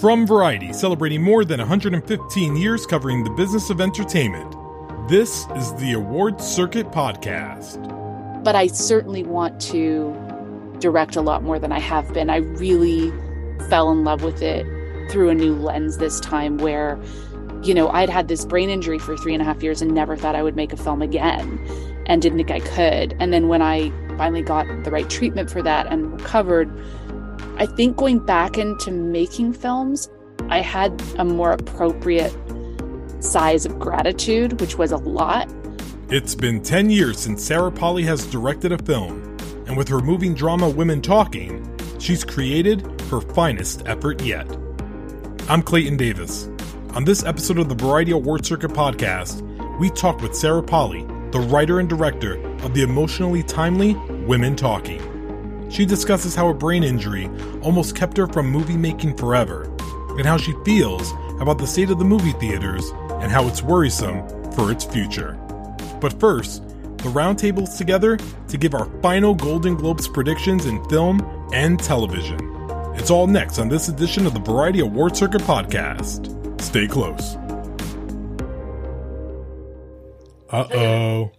From Variety, celebrating more than 115 years covering the business of entertainment, this is the Award Circuit Podcast. But I certainly want to direct a lot more than I have been. I really fell in love with it through a new lens this time where, you know, I'd had this brain injury for three and a half years and never thought I would make a film again and didn't think I could. And then when I finally got the right treatment for that and recovered, I think going back into making films, I had a more appropriate size of gratitude, which was a lot. It's been 10 years since Sarah Polley has directed a film, and with her moving drama Women Talking, she's created her finest effort yet. I'm Clayton Davis. On this episode of the Variety Award Circuit podcast, we talk with Sarah Polley, the writer and director of the emotionally timely Women Talking. She discusses how a brain injury almost kept her from movie making forever, and how she feels about the state of the movie theaters and how it's worrisome for its future. But first, the roundtable's together to give our final Golden Globes predictions in film and television. It's all next on this edition of the Variety Award Circuit podcast. Stay close. Uh oh.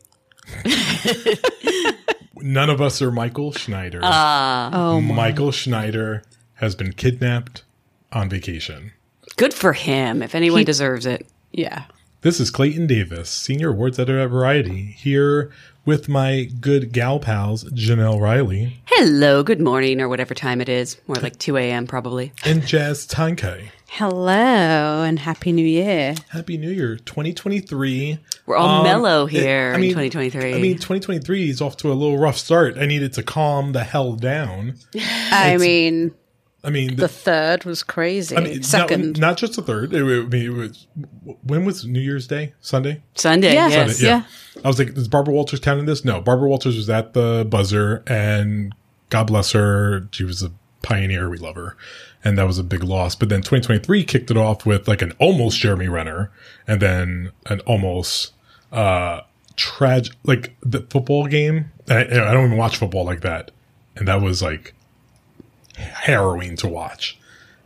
None of us are Michael Schneider. Uh, Oh, my. Michael Schneider has been kidnapped on vacation. good for him. If anyone He- deserves it. yeah. This is Clayton Davis, Senior Awards Editor at Variety, here with my good gal pals, Janelle Riley Hello, good morning, or whatever time it is. More like 2 a.m., probably. and Jazz Tangcay. Hello and happy new year. Happy New Year 2023. We're all Um, mellow it- here I in mean- 2023. I mean, 2023 is off to a little rough start. I needed to calm the hell down. I mean, I mean, the third was crazy. I mean, Second. not, not just the third. It, I mean, it was when was New Year's Day? Sunday. Sunday, Yeah. yes. Sunday, I was like, is Barbara Walters counting this? No, Barbara Walters was at the buzzer, and God bless her, she was a pioneer. We love her, and that was a big loss. But then 2023 kicked it off with like an almost Jeremy Renner, and then an almost uh tragic like the football game. I, I don't even watch football like that, and that was like harrowing to watch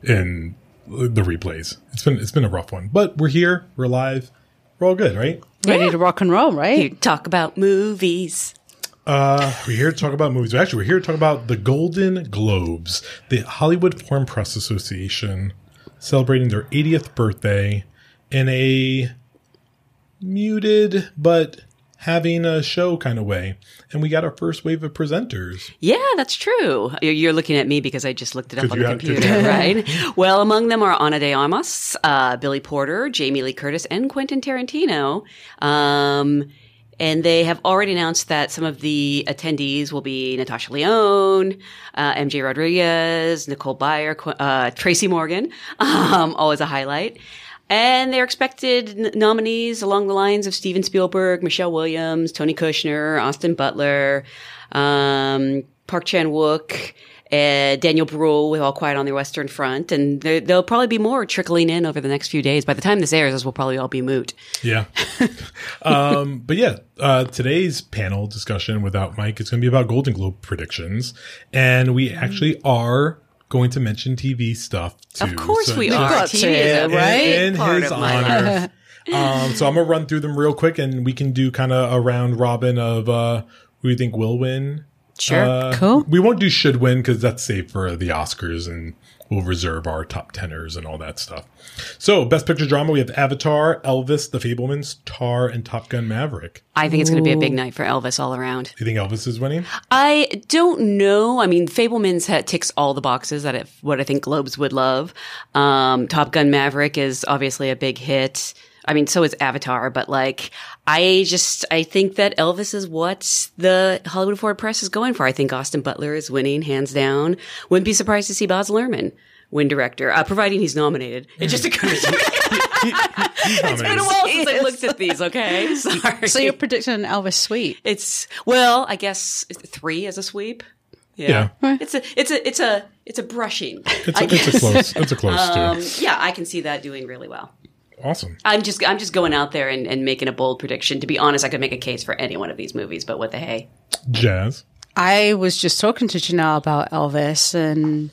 in the replays. It's been it's been a rough one, but we're here, we're live, we're all good, right? Ready to rock and roll, right? You talk about movies. Uh, we're here to talk about movies. Actually, we're here to talk about the Golden Globes, the Hollywood Foreign Press Association celebrating their 80th birthday in a muted but having a show kind of way. And we got our first wave of presenters. Yeah, that's true. You're- looking at me because I just looked it up on the computer, right? well, among them are Ana de Armas, uh, Billy Porter, Jamie Lee Curtis, and Quentin Tarantino. Um, and they have already announced that some of the attendees will be Natasha Lyonne, uh, MJ Rodriguez, Nicole Byer, uh, Tracy Morgan, um, always a highlight. And they're expected n- nominees along the lines of Steven Spielberg, Michelle Williams, Tony Kushner, Austin Butler, um, Park Chan Wook, uh, Daniel Bruhl with All Quiet on the Western Front. And there, there'll probably be more trickling in over the next few days. By the time this airs, this will probably all be moot. Yeah. um, but yeah, uh, today's panel discussion without Mike is going to be about Golden Globe predictions. And we actually are going to mention TV stuff too. Of course So we just are. got TV to, is a right? in, in part his of my honor. um, so I'm gonna run through them real quick, and we can do kind of a round robin of uh, who you think will win. Sure. Uh, Cool. We won't do should win because that's safe for the Oscars, and we'll reserve our top tenors and all that stuff. So, best picture drama, we have Avatar, Elvis, The Fabelmans, Tar, and Top Gun Maverick. I think it's going to be a big night for Elvis all around. You think Elvis is winning? I don't know. I mean, Fabelman's ha- ticks all the boxes that if, what I think Globes would love. Um, Top Gun Maverick is obviously a big hit. I mean, so is Avatar, but like, I just, I think that Elvis is what the Hollywood Foreign Press is going for. I think Austin Butler is winning, hands down. Wouldn't be surprised to see Baz Luhrmann win director, uh, providing he's nominated. It just occurs to me. it's been a while since I looked at these, okay? Sorry. So you're predicting an Elvis sweep. It's well, I guess three as a sweep. Yeah. It's a it's a it's a it's a brushing. It's I a, it's a close. It's a close Um, too. yeah, I can see that doing really well. Awesome. I'm just I'm just going out there and, and making a bold prediction. To be honest, I could make a case for any one of these movies, but what the hey? Jazz. I was just talking to Janelle about Elvis and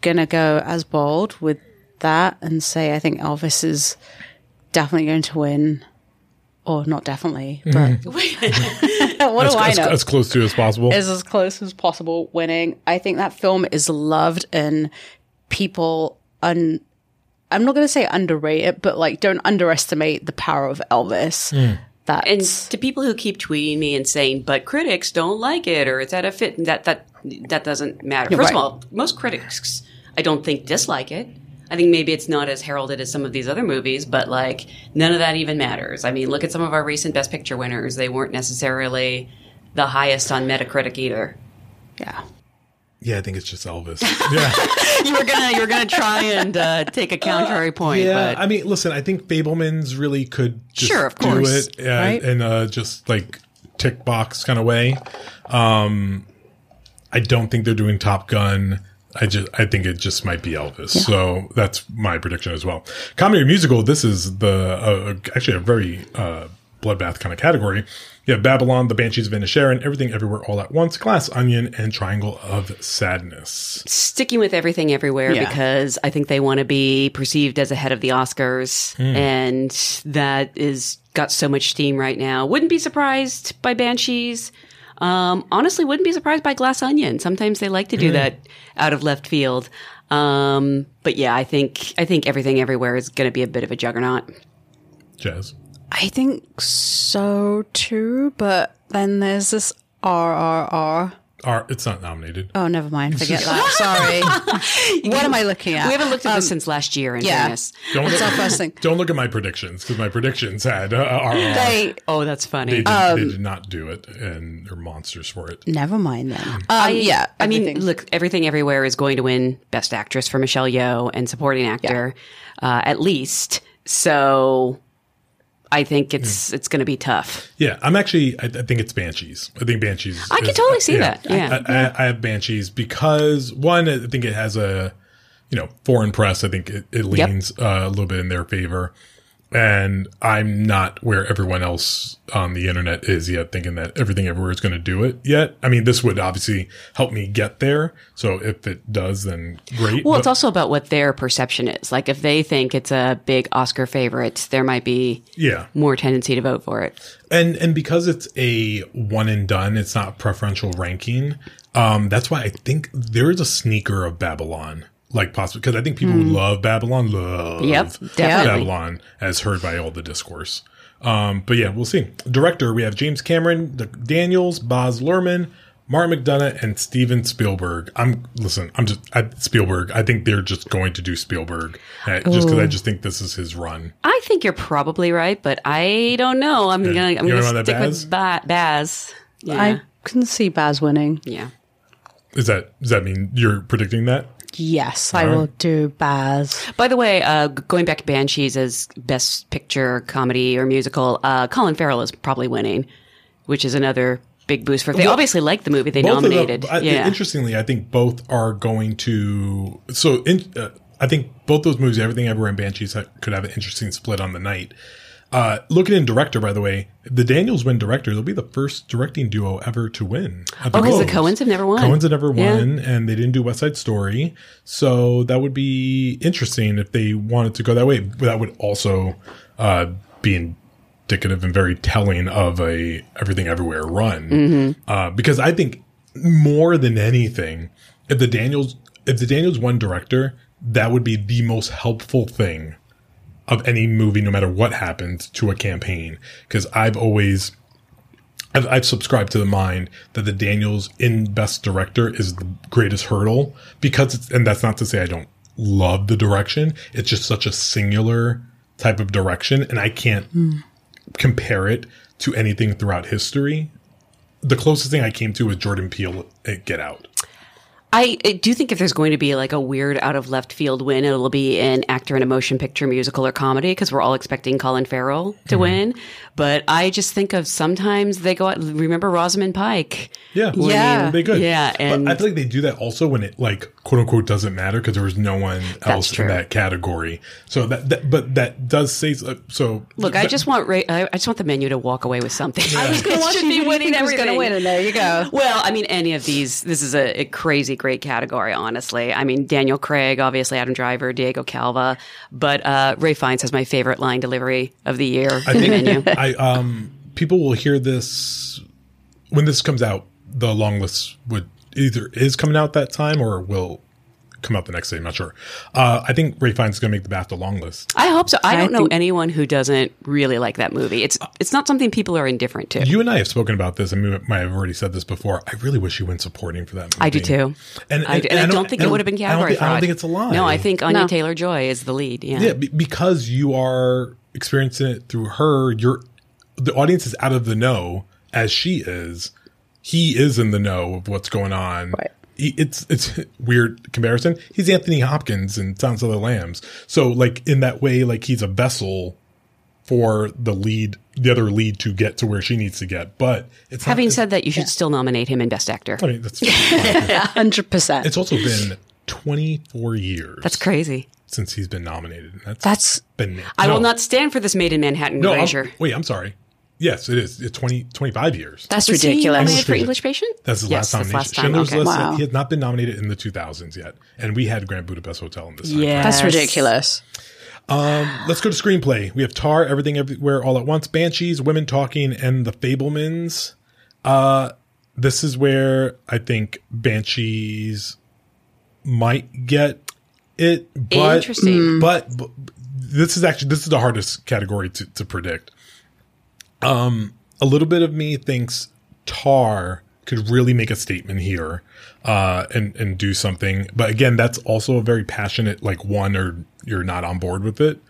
gonna go as bold with that and say I think Elvis is definitely going to win, or not definitely, but mm-hmm. what as, do I as- know? as close to as possible. is as close as possible winning. I think that film is loved and people un I'm not going to say underrate it, but like don't underestimate the power of Elvis. Mm. That's And to people who keep tweeting me and saying, "But critics don't like it," or "It's at a fit," that that that doesn't matter. First right. of all, most critics, I don't think dislike it. I think maybe it's not as heralded as some of these other movies, but like none of that even matters. I mean, look at some of our recent Best Picture winners; they weren't necessarily the highest on Metacritic either. yeah. Yeah, I think it's just Elvis. Yeah. you were gonna you were gonna try and uh, take a contrary point, Yeah, but I mean, listen, I think Fabelman's really could just Sure, of course, do it uh, right? in a just like tick box kind of way. Um, I don't think they're doing Top Gun. I just I think it just might be Elvis. So that's my prediction as well. Comedy or musical. This is the uh, actually a very uh, bloodbath kind of category. You have Babylon, The Banshees of Inisherin, Everything Everywhere All at Once, Glass Onion, and Triangle of Sadness. sticking with everything everywhere Yeah. because I think they want to be perceived as ahead of the Oscars, and that is got so much steam right now. Wouldn't be surprised by Banshees. Um, honestly, wouldn't be surprised by Glass Onion. Sometimes they like to do that out of left field. Um, but yeah, I think I think everything everywhere is going to be a bit of a juggernaut. Jazz. I think so too, but then there's this RRR. Are it's not nominated. Oh, never mind. Forget that. Sorry. what am I looking at? We haven't looked at this since last year. In yeah. fairness. Don't What's look, our first thing? don't look at my predictions because my predictions had uh, are, They Oh, that's they, funny. did, they did not do it, and they're monsters for it. never mind then. Um, yeah, I mean, look, Everything Everywhere is going to win Best Actress for Michelle Yeoh and Supporting Actor, uh, at least. So I think it's it's going to be tough. Yeah, I'm actually. I, I think it's Banshees. I think Banshees. I can totally see that, yeah. I, I, I have Banshees because one, I think it has a, you know, foreign press. I think it, it leans uh, a little bit in their favor, and I'm not where everyone else on the internet is yet, thinking that everything everywhere is going to do it yet. I mean, this would obviously help me get there. So if it does, then great. Well, But- it's also about what their perception is. Like, if they think it's a big Oscar favorite, there might be yeah, more tendency to vote for it. and and because it's a one and done, it's not preferential ranking. Um, that's why I think there is a sneaker of Babylon, like possibly because I think people who love Babylon love Yep, definitely. Babylon as heard by all the discourse. Um, but yeah, we'll see. Director, we have James Cameron, the Daniels, Baz Luhrmann, Martin McDonagh, and Steven Spielberg. I'm listen. I'm just I, Spielberg. I think they're just going to do Spielberg uh, just because I just think this is his run. I think you're probably right, but I don't know. I'm gonna I'm You gonna stick Baz? with ba- Baz. Yeah, I can see Baz winning. yeah. Is that does that mean you're predicting that? Yes, I will do Baz. By the way, uh, going back to Banshees as Best Picture Comedy or Musical, uh, Colin Farrell is probably winning, which is another big boost for. They Well, obviously like the movie they Both of them- nominated. I- yeah, Interestingly, I think both are going to. So in, uh, I think both those movies, Everything Everywhere and Banshees, could have an interesting split on the night. Uh, looking in director, by the way, if the Daniels win director, they'll be the first directing duo ever to win. Oh, 'cause the. Coens have never won. Coens have never Yeah. won, and they didn't do West Side Story. So that would be interesting if they wanted to go that way. That would also uh, be indicative and very telling of a Everything Everywhere run. Uh, because I think more than anything, if the Daniels if the Daniels won director, that would be the most helpful thing of any movie, no matter what happens to a campaign. Because I've always I've, I've subscribed to the mind that the Daniels in Best Director is the greatest hurdle because it's, and that's not to say I don't love the direction. It's just such a singular type of direction, and I can't compare it to anything throughout history. The closest thing I came to was Jordan Peele at Get Out. I, I do think if there's going to be like a weird out of left field win, it'll be an actor in a motion picture, musical, or comedy because we're all expecting Colin Farrell to Mm-hmm. win. But I just think of sometimes they go out. Remember Rosamund Pike? Yeah, Yeah. they good. Yeah, and- but I feel like they do that also when it like quote unquote doesn't matter because there was no one else true. in that category. So that, that but that does say so. so Look, I just want Ray, I I just want the menu to walk away with something. I was Gonna watch who you think was gonna win, and there you go. Well, I mean, any of these. This is a, a crazy, great category, honestly. I mean, Daniel Craig, obviously Adam Driver, Diego Calva, but uh, Ralph Fiennes has my favorite line delivery of the year I think. I um people will hear this when this comes out. The long list would either is coming out that time or will come out the next day. I'm not sure. Uh, I think Ralph Fiennes is going to make the BAFTA long list. I hope so. I I don't know think- anyone who doesn't really like that movie. It's it's not something people are indifferent to. You and I have spoken about this, and we might have already said this before. I really wish he went supporting for that. Movie. I do too. And, I, and I don't think it would have been I don't category think- I don't think it's a lie. No, I think Anya No. Taylor Joy is the lead. Yeah. Yeah, be- because you are experiencing it through her. You're the audience is out of the know as she is. He is in the know of what's going on. Right. He, it's it's weird comparison. He's Anthony Hopkins in Sounds of the Lambs. So like in that way, like he's a vessel for the lead, the other lead to get to where she needs to get. But it's not- Having it's- said that, you should still nominate him in Best Actor. I mean, that's hundred percent. it's also been 24 years. That's crazy. since he's been nominated. That's That's been. I no, will not stand for this Maid in Manhattan No, erasure. wait. I'm sorry. Yes, it is. It's 20, 25 years. that's Was he ridiculous. nominated for English English Patient? That's his yes, last that's nomination. last time. Schindler's Okay. List. Wow. He had not been nominated in the 2000s yet, and we had Grand Budapest Hotel in this. Yeah. That's ridiculous. Let's go to screenplay. We have Tar, Everything Everywhere All at Once, Banshees, Women Talking, and The Fabelmans. Uh, this is where I think Banshees might get it, but Interesting. but, but this is actually this is the hardest category to, to predict. Um, a little bit of me thinks Tar could really make a statement here, uh, and and do something. But again, that's also a very passionate like one or you're not on board with it.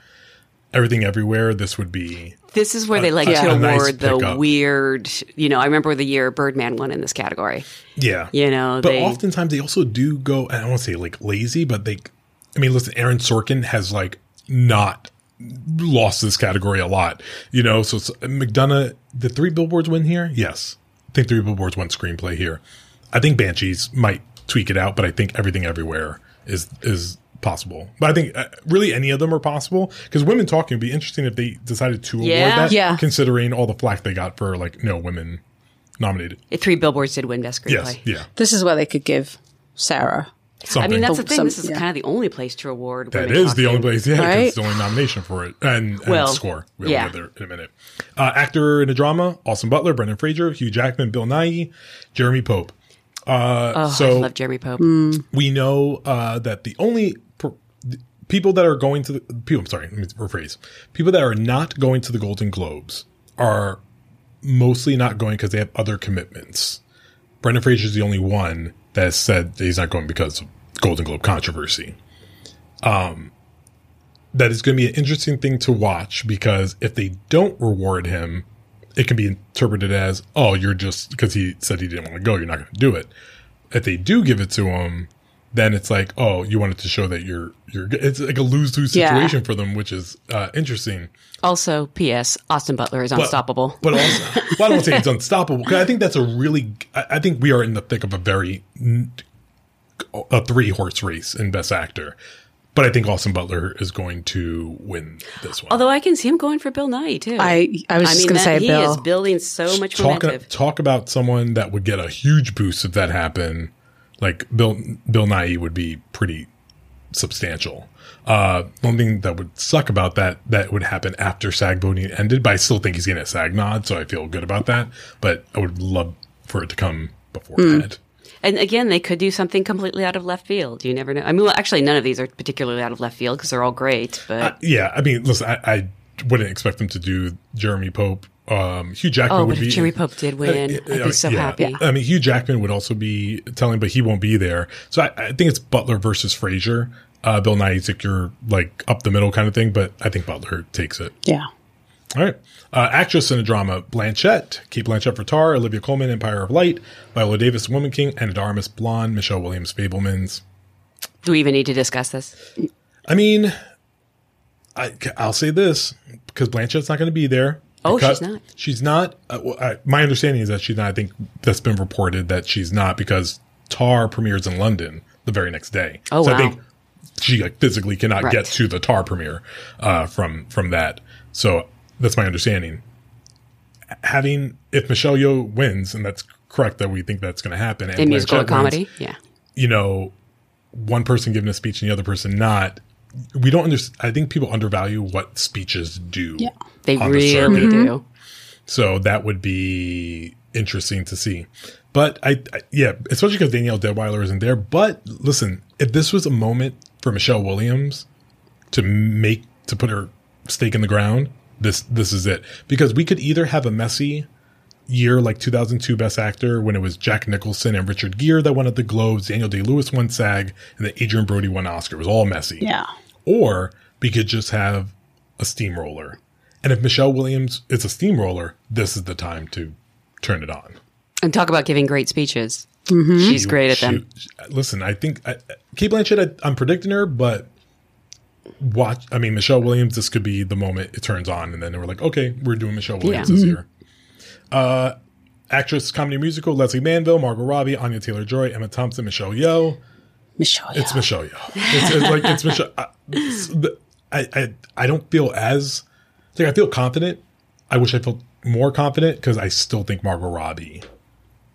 Everything everywhere. This would be This is where they like Yeah. to a nice award the pickup. weird. You know, I remember the year Birdman won in this category. yeah. You know, But they oftentimes they also do go. I don't want to say like lazy, but they. I mean, listen, Aaron Sorkin has like not lost this category a lot. You know, so it's, McDonagh. The three billboards win here. Yes, I think three billboards won screenplay here. I think Banshees might tweak it out, but I think everything everywhere is is possible. But I think uh, really any of them are possible because women talking would be interesting if they decided to Yeah. award that. Yeah. considering all the flack they got for like no women nominated. Three Billboards did win Best Screenplay. Yes, yeah. This is where they could give Sarah. I mean, that's the Some- thing. This is yeah. kind of the only place to award. That women is the only place, Yeah, Right? it's the only nomination for it, and, and Well, score. We'll yeah. get there in a minute. Uh, actor in a drama: Austin Butler, Brendan Fraser, Hugh Jackman, Bill Nighy, Jeremy Pope. Uh, Oh, so I love Jeremy Pope. we know uh, that the only per, the people that are going to the people, I'm sorry, let me rephrase. People that are not going to the Golden Globes are mostly not going because they have other commitments. Brendan Fraser is the only one that said he's not going because of Golden Globe controversy. Um, that is going to be an interesting thing to watch because if they don't reward him, it can be interpreted as, oh, you're just because he said he didn't want to go, you're not going to do it. If they do give it to him, then it's like, oh, you wanted to show that you're you're. It's like a lose lose Yeah. situation for them, which is uh, interesting. Also, P.S. Austin Butler is unstoppable. But also, well, I don't want to say it's unstoppable because I think that's a really. I I think we are in the thick of a very a three horse race in Best Actor, but I think Austin Butler is going to win this one. Although I can see him going for Bill Nighy too. I I was I just mean, going to say he Bill. is building so much talk momentum. talk about someone that would get a huge boost if that happened. Like Bill Bill Nighy would be pretty substantial. Uh, one thing that would suck about that that would happen after SAG voting ended, but I still think he's getting a SAG nod, so I feel good about that. But I would love for it to come before that. And again, they could do something completely out of left field. You never know. I mean, well, actually, none of these are particularly out of left field because they're all great. But Yeah, I mean, listen, I, I wouldn't expect them to do Jeremy Pope. Um, Hugh Jackman oh, would but be if Jeremy Pope did win, Uh, I'd uh, be so yeah. happy. I mean, Hugh Jackman would also be telling, but he won't be there. So I, I think it's Butler versus Fraser. Uh, Bill Nighy's like your like up the middle kind of thing, but I think Butler takes it. yeah. All right. Uh, actress in a drama: Blanchett, Cate Blanchett for Tar, Olivia Colman, Empire of Light, Viola Davis, Woman King, Ana de Armas, Blonde, Michelle Williams, Fabelmans. Do we even need to discuss this? I mean, I, I'll say this because Blanchett's not going to be there. Oh, because- she's not. She's not. Uh, well, I, my understanding is that she's not. I think that's been reported that she's not because Tar premieres in London the very next day. Oh, so wow. I think she like, physically cannot Right. get to the Tar premiere uh, from from that. So that's my understanding. Having if Michelle Yeoh wins, and that's correct that we think that's going to happen, and In musical Blanchett wins, comedy? Yeah. you know, one person giving a speech and the other person not. We don't understand. I think people undervalue what speeches do. Yeah. They on the really circuit. do. Mm-hmm. So that would be interesting to see. But I, I yeah, especially because Danielle Deadwyler isn't there. But listen, if this was a moment for Michelle Williams to make to put her stake in the ground, this this is it. Because we could either have a messy year like 2002 Best Actor when it was Jack Nicholson and Richard Gere that won at the Globes, Daniel Day Lewis won SAG, and then Adrien Brody won Oscar. It was all messy. Yeah. Or we could just have a steamroller. And if Michelle Williams is a steamroller, this is the time to turn it on. And talk about giving great speeches. Mm-hmm. She's great at them. She- listen, I think I, Cate Blanchett, I, I'm predicting her, but watch. I mean, Michelle Williams. This could be the moment it turns on, and then we're like, okay, we're doing Michelle Williams Yeah. this mm-hmm. year. Uh, actress, comedy musical: Lesley Manville, Margot Robbie, Anya Taylor Joy, Emma Thompson, Michelle Yeoh. Michelle. It's Michelle Yeoh. It's, it's like it's Michelle. I, it's I, I I don't feel as like I feel confident. I wish I felt more confident because I still think Margot Robbie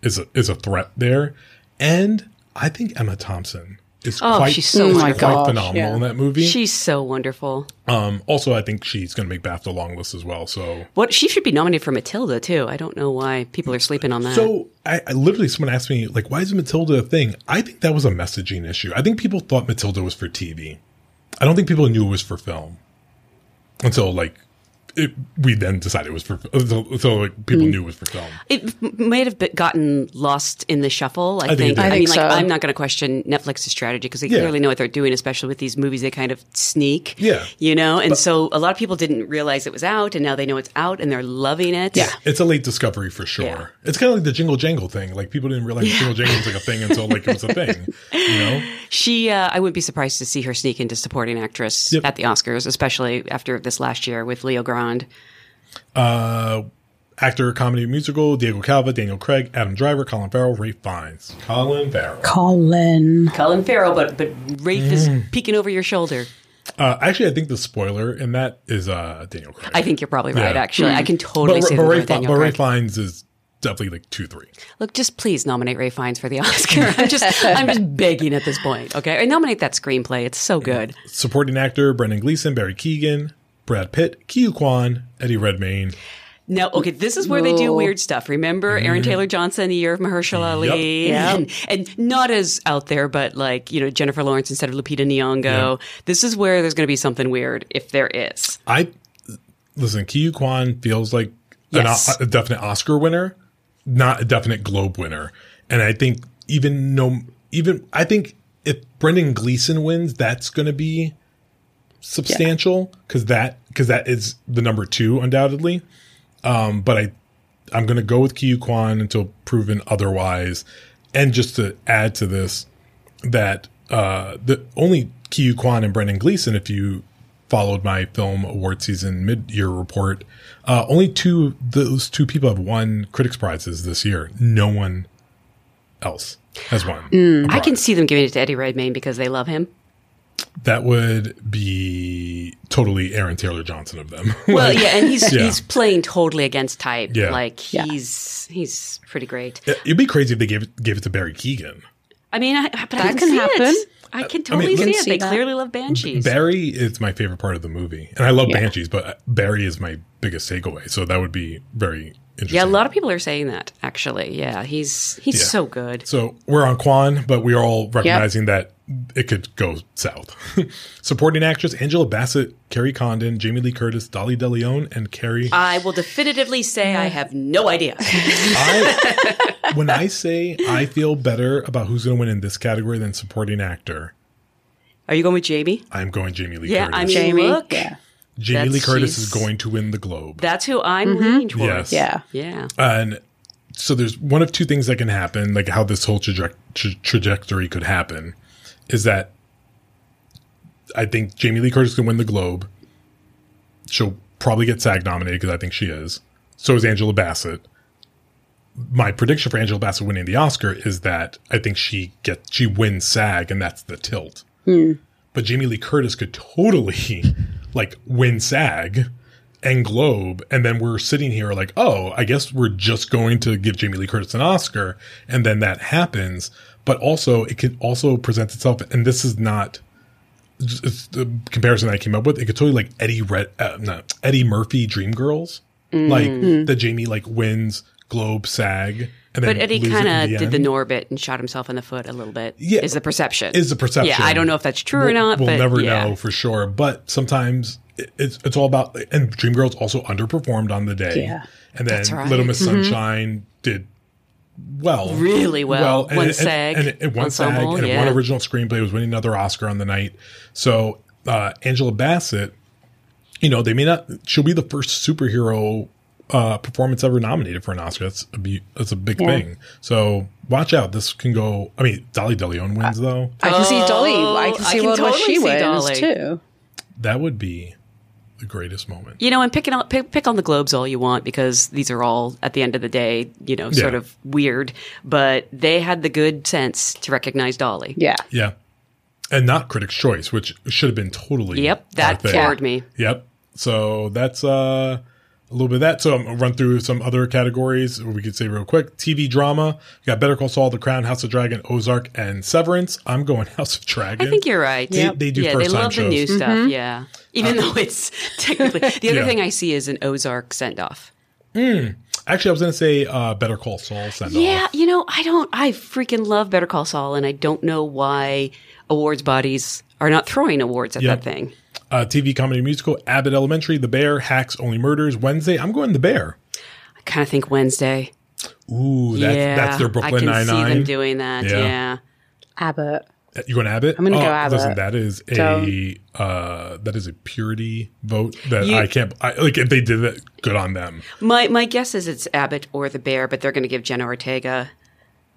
is a is a threat there, and I think Emma Thompson is Oh, quite, she's so quite phenomenal yeah. in that movie. She's so wonderful. um, also, I think she's going to make BAFTA long list as well. So What she should be nominated for Matilda too. I don't know why people are sleeping on that. So I, I literally someone asked me like, why is Matilda a thing? I think that was a messaging issue. I think people thought Matilda was for TV. I don't think people knew it was for film until like it, we then decided it was for until, until like people knew it was for film. It m- may have gotten lost in the shuffle. I, think think. it. I, I mean, think like. I'm not going to question Netflix's strategy because they Yeah. clearly know what they're doing, especially with these movies. They kind of sneak, Yeah. you know. And so a lot of people didn't realize it was out, and now they know it's out, and they're loving it. Yeah. It's a late discovery for sure. Yeah. It's kind of like the jingle jangle thing. Like people didn't realize jingle jangle was like a thing until like it was a thing. You know? She, uh, I wouldn't be surprised to see her sneak into supporting actress Yep. at the Oscars, especially after this last year with Leo Grande. Uh, actor, comedy, musical: Diego Calva, Daniel Craig, Adam Driver, Colin Farrell, Ralph Fiennes. Colin Farrell. Colin. Colin Farrell, but but Rafe is Mm. peeking over your shoulder. Uh, actually, I think the spoiler in that is uh, Daniel Craig. I think you're probably right. Yeah. Actually, I can totally but, see but, that Ray, with Daniel but Ray Craig. Fiennes is definitely like two, three. Look, just please nominate Ralph Fiennes for the Oscar. I'm just, I'm just begging at this point. Okay, and nominate that screenplay. It's so good. Supporting actor: Brendan Gleeson, Barry Keoghan, Brad Pitt, Ke Huy Quan, Eddie Redmayne. Now, okay, this is where they do weird stuff. Remember Aaron mm-hmm. Taylor Johnson, The Year of Mahershala Ali, Yep. and, and not as out there, but like you know Jennifer Lawrence instead of Lupita Nyong'o. This is where there's going to be something weird if there is. I listen. Ke Huy Quan feels like an Yes. o- a definite Oscar winner, not a definite Globe winner. And I think even no, even I think if Brendan Gleeson wins, that's going to be substantial because that because that is the number two undoubtedly. Um, but I I'm going to go with Ke Huy Quan until proven otherwise. And just to add to this, that uh, the only Ke Huy Quan and Brendan Gleeson, if you followed my film award season mid year report, uh, only two those two people have won critics prizes this year. No one else has won. I can see them giving it to Eddie Redmayne because they love him. That would be totally Aaron Taylor Johnson of them. Well, yeah, and he's Yeah. he's playing totally against type. Yeah. Like Yeah. he's he's pretty great. It'd be crazy if they gave it gave it to Barry Keoghan. I mean, I, but I That can, can see happen. It. I can totally let's- see it. see They that. clearly love Banshees. Barry is my favorite part of the movie, and I love Yeah. Banshees, but Barry is my biggest takeaway. So that would be very interesting. Yeah, a lot of people are saying that. Actually, yeah, he's he's Yeah. so good. So we're on Quan, but we are all recognizing that it could go south. Supporting actress Angela Bassett, Kerry Condon, Jamie Lee Curtis, Dolly DeLeon, and Carrie. I will definitively say I have no idea. I, when I say I feel better about who's going to win in this category than supporting actor, Are you going with Jamie? I'm going Jamie Lee Yeah, Curtis. I'm Jamie. look, Yeah. Jamie Lee Curtis is going to win the Globe. that's who I'm mm-hmm. leaning towards. Yes. Yeah. Yeah. and so there's one of two things that can happen, like how this whole traje- tra- trajectory could happen, is that I think Jamie Lee Curtis can win the Globe. She'll probably get SAG nominated because I think she is. So is Angela Bassett. My prediction for Angela Bassett winning the Oscar is that I think she gets she wins SAG, and that's the tilt. Hmm. But Jamie Lee Curtis could totally like win SAG and Globe, and then we're sitting here like, oh, I guess we're just going to give Jamie Lee Curtis an Oscar, and then that happens. But also, it could also present itself, and this is not the comparison I came up with. It could totally like Eddie Red, uh, not Eddie Murphy Dreamgirls, like that Jamie like wins Globe SAG, But Eddie loses it in kind of did the. Norbit and shot himself in the foot a little bit. Yeah. is the perception. is the perception. Yeah, I don't know if that's true or We'll- not. We'll but never yeah. know for sure. But sometimes it's it's all about and Dreamgirls also underperformed on the day. Yeah. and then That's right. Mm-hmm. Little Miss Sunshine did well, Really well. and Won it- and- SAG and, it, it won SAG, and it yeah. won original screenplay. It was winning another Oscar on the night. So uh, Angela Bassett, you know, they may not. She'll be the first superhero uh, performance ever nominated for an Oscar. That's a be, that's a big Yeah. thing. So watch out. This can go. I mean, Dolly DeLeon wins though. I can see Dolly. Oh, I can I see can World War totally She see wins Dolly. too. That would be the greatest moment. You know, and picking on, pick, pick on the globes all you want because these are all at the end of the day, you know, sort Yeah. of weird. But they had the good sense to recognize Dolly. Yeah. Yeah. And not Critics' Choice, which should have been totally. Yep, that our thing. floored me. Yep. So that's uh, a little bit of that. So I'm gonna run through some other categories we could say real quick. TV drama. You got Better Call Saul, The Crown, House of Dragon, Ozark, and Severance. I'm going House of Dragon. I think you're right. They- they do yeah, they first-time love the new shows. stuff. Mm-hmm. Yeah, even uh, though it's technically the other Yeah. thing I see is an Ozark send off. Hmm. Actually, I was going to say uh, Better Call Saul send off. Yeah, you know, I don't. I freaking love Better Call Saul, and I don't know why awards bodies are not throwing awards at Yep. that thing. Uh, TV comedy musical Abbott Elementary, The Bear, Hacks, Only Murders, Wednesday. I'm going The Bear. I kind of think Wednesday. Ooh, that's, yeah, that's their Brooklyn I can Nine see them Nine. doing that. Yeah. Yeah. Abbott. You going to Abbott? I'm gonna oh, go Abbott. Listen, that is a uh, that is a purity vote that You- I can't. I, like if they did it, good on them. My my guess is it's Abbott or the Bear, but they're going to give Jenna Ortega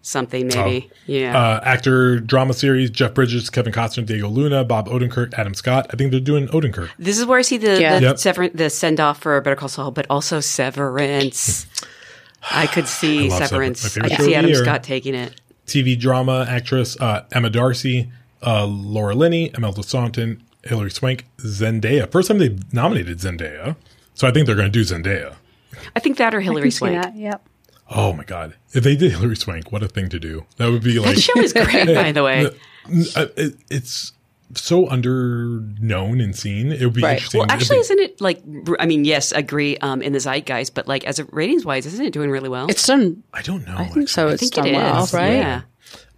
something maybe. Yeah. Uh, actor drama series: Jeff Bridges, Kevin Costner, Diego Luna, Bob Odenkirk, Adam Scott. I think they're doing Odenkirk. this is where I see the Yeah. the, Yep. sever- the send off for Better Call Saul, but also Severance. I could see I Severance. Severance. I could see Adam year. Scott taking it. TV drama actress uh, Emma Darcy, uh, Laura Linney, Imelda Staunton, Hilary Swank, Zendaya. First time they nominated Zendaya, so I think they're going to do Zendaya. I think that or Hillary See Swank. that? Yep. Oh my god! If they did Hilary Swank, what a thing to do! That would be like That show is great, by the way. Uh, it, it's so underknown and seen. It would be Right. interesting. Well, actually, they- isn't it like? I mean, yes, agree um, in the zeitgeist, but like as a ratings wise, isn't it doing really well? It's done. I don't know. I think so. I think done it well, is. right? Yeah.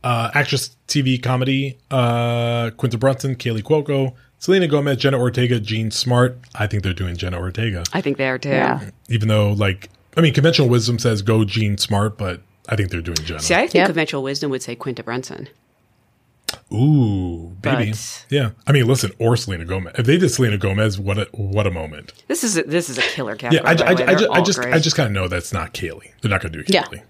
uh, actress, TV, comedy, uh, Quinta Brunson, Kaley Cuoco, Selena Gomez, Jenna Ortega, Jean Smart. I think they're doing Jenna Ortega, I think they are too. Yeah. even though like I mean, conventional wisdom says go Jean Smart, but I think they're doing Jenna. See, I think Yep. conventional wisdom would say Quinta Brunson. Ooh, baby, But- yeah. I mean, listen, or Selena Gomez. If they did Selena Gomez, what a what a moment. This is a, this is a killer cast. Yeah, category. I, by I. I, just, I all just, great. I just kind of know that's not Kaley. They're not going to do Yeah. Kaley.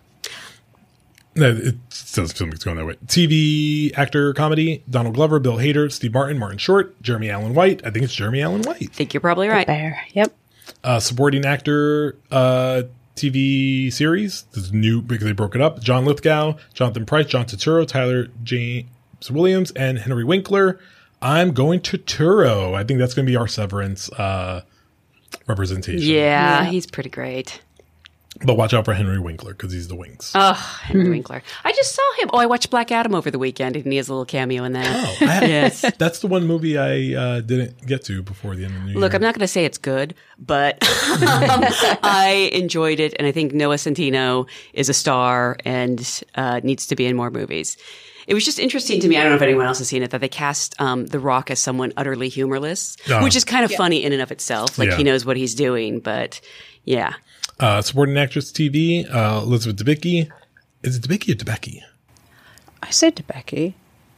No, it doesn't feel like it's going that way. TV actor comedy: Donald Glover, Bill Hader, Steve Martin, Martin Short, Jeremy Allen White. I think it's Jeremy Allen White. I think you're probably right. Bear. Yep. Uh, supporting actor uh, TV series. This is new because they broke it up. John Lithgow, Jonathan Pryce, John Turturro, Tyler James Williams, and Henry Winkler. I'm going to Turturro. I think that's going to be our Severance uh, representation. Yeah, he's pretty great. But watch out for Henry Winkler because he's the wings. Oh, Henry Winkler. I just saw him. Oh, I watched Black Adam over the weekend, and he has a little cameo in that. Oh, I- yes. That's the one movie I uh, didn't get to before the end of the new Look, year. I'm not going to say it's good, but um, I enjoyed it, and I think Noah Centineo is a star and uh, needs to be in more movies. It was just interesting to me. I don't know if anyone else has seen it that they cast um, The Rock as someone utterly humorless, Oh. which is kind of funny in and of itself. Like Yeah. he knows what he's doing, but yeah, uh, supporting actress TV, uh, Elizabeth Debicki. Is it Debicki or Debicki? I said to Becky.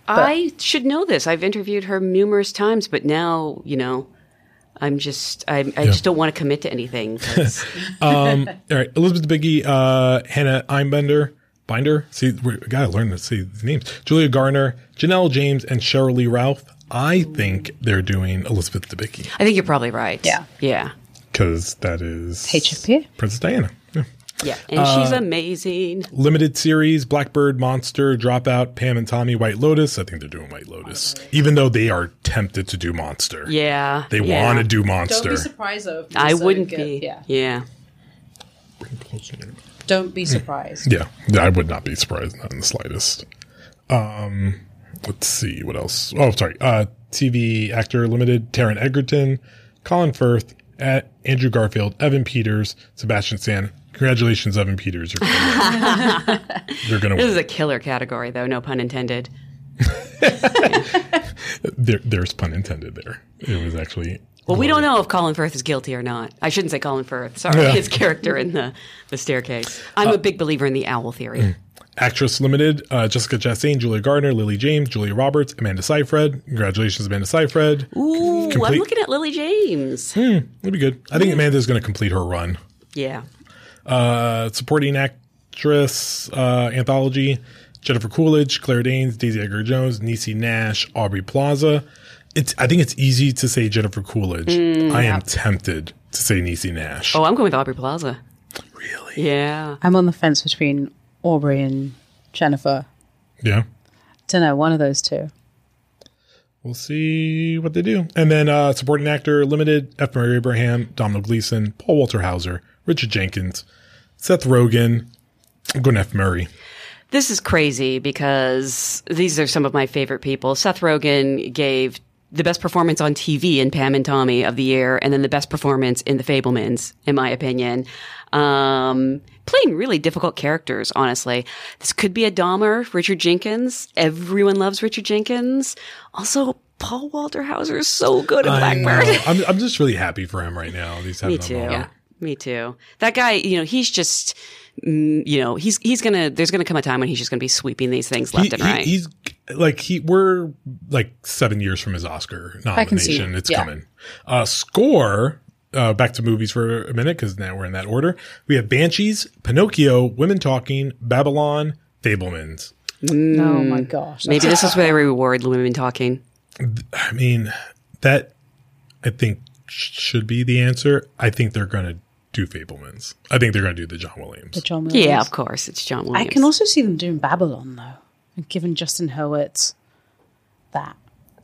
I should know this. I've interviewed her numerous times, but now you know. I'm just, I, I just don't want to commit to anything. Um, all right, Elizabeth Debicki, uh, Hannah Einbinder, Binder. See, we gotta learn to see the names. Julia Garner, Janelle James, and Sheryl Lee Ralph. I think they're doing Elizabeth Debicki I think you're probably right. Yeah. Yeah. Because that is HFP. Princess Diana. Yeah. Yeah, and she's amazing. Limited series, Blackbird, Monster, Dropout, Pam and Tommy, White Lotus. I think they're doing White Lotus, even though they are tempted to do Monster. Yeah, They yeah. want to do Monster. Don't be surprised though. I wouldn't be. Yeah. yeah. Don't be surprised. Yeah, yeah, I would not be surprised, not in the slightest. Um, let's see what else. Oh, sorry. Uh, TV actor limited: Taron Egerton, Colin Firth, A- Andrew Garfield, Evan Peters, Sebastian Stan. Congratulations, Evan Peters. You're gonna win. Gonna This is a killer category, though. No pun intended. There, there's pun intended there. It was actually. Well, we don't know if Colin Firth is guilty or not. I shouldn't say Colin Firth. Sorry, Yeah. his character in the the staircase. I'm a uh, big believer in the owl theory. Mm. Actress Limited, uh, Jessica Chastain, Julia Garner, Lily James, Julia Roberts, Amanda Seyfried. Congratulations, Amanda Seyfried. Ooh, I'm looking at Lily James. That'd be good. I think Amanda's going to complete her run. Yeah. Uh, supporting actress uh, anthology: Jennifer Coolidge, Claire Danes, Daisy Edgar Jones, Niecy Nash, Aubrey Plaza. It's. I think it's easy to say Jennifer Coolidge. I am tempted to say Niecy Nash. Oh, I'm going with Aubrey Plaza. really? Yeah. I'm on the fence between Aubrey and Jennifer. Yeah. Don't know, one of those two. We'll see what they do. And then uh, supporting actor limited: F. Murray Abraham, Domhnall Gleeson, Paul Walter Hauser, Richard Jenkins, Seth Rogen. I'm F. Murray. This is crazy because these are some of my favorite people. Seth Rogen gave the best performance on TV in Pam and Tommy of the year, and then the best performance in The Fabelmans, in my opinion. Um, playing really difficult characters, honestly. This could be a Dahmer, Richard Jenkins. Everyone loves Richard Jenkins. Also, Paul Walter Hauser is so good at. Blackbird. I'm, I'm just really happy for him right now. He's having Me too. moment. Me too. That guy, you know, he's just, mm, you know, he's he's gonna. There's gonna come a time when he's just gonna be sweeping these things left He- and he- right. he's like he we're like seven years from his Oscar nomination. It's yeah. coming. Uh, score. Uh, back to movies for a minute because now we're in that order. We have Banshees, Pinocchio, Women Talking, Babylon, Fabelmans. Oh my gosh. Maybe this is where they reward the women talking. I mean, that I think should be the answer. I think they're going to do Fabelmans. I think they're going to do the John Williams. The John Williams. Yeah, of course, it's John Williams. I can also see them doing Babylon though, and giving Justin Hurwitz that.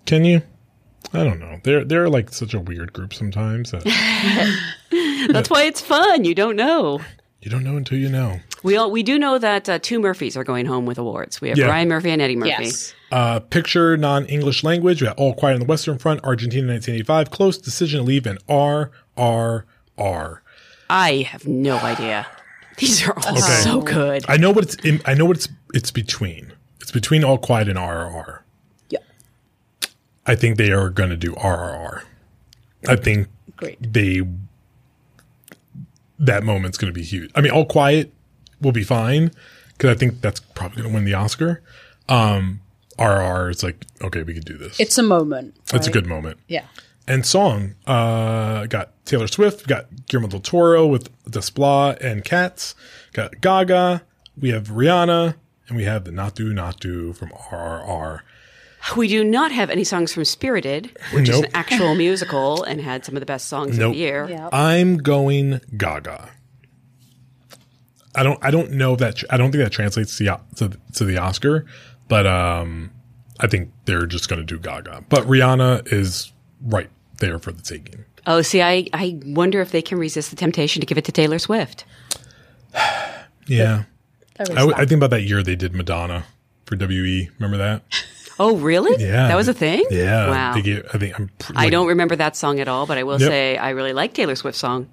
Can you? I don't know. They're they're like such a weird group sometimes that That's why it's fun. You don't know. you don't know until you know. We all we do know that uh, two Murphys are going home with awards. We have Yeah. Ryan Murphy and Eddie Murphy. Yes. Uh, picture non-English language. We got All Quiet on the Western Front, Argentina, 1985. Close decision to leave and R R R. I have no idea. These are all Okay. so good. I know what it's. In, I know what it's. It's between. It's between All Quiet and R R Yeah. I think they are going to do RRR. I think Great. they. That moment's going to be huge. I mean, All Quiet will be fine because I think that's probably going to win the Oscar. Um, RRR is like okay, we can do this. It's a moment. it's a good moment. Yeah. and song. Uh, got Taylor Swift, got Guillermo del Toro with Desplat and Katz, got Gaga, we have Rihanna, and we have the Naatu Naatu from RRR. We do not have any songs from Spirited, which is an actual musical and had some of the best songs Nope. of the year. Yeah. I'm going Gaga. I don't. I don't know if that. I don't think that translates to the, to, to the Oscar, but um, I think they're just going to do Gaga. But Rihanna is right there for the taking. Oh, see, I, I wonder if they can resist the temptation to give it to Taylor Swift. Yeah, There is I, w- that. I think about that year they did Madonna for WE. Remember that? Oh, really? Yeah, That was a thing? Yeah, Wow. Gave, I think I'm. pr- I don't remember that song at all, but I will Yep. say I really like Taylor Swift's song.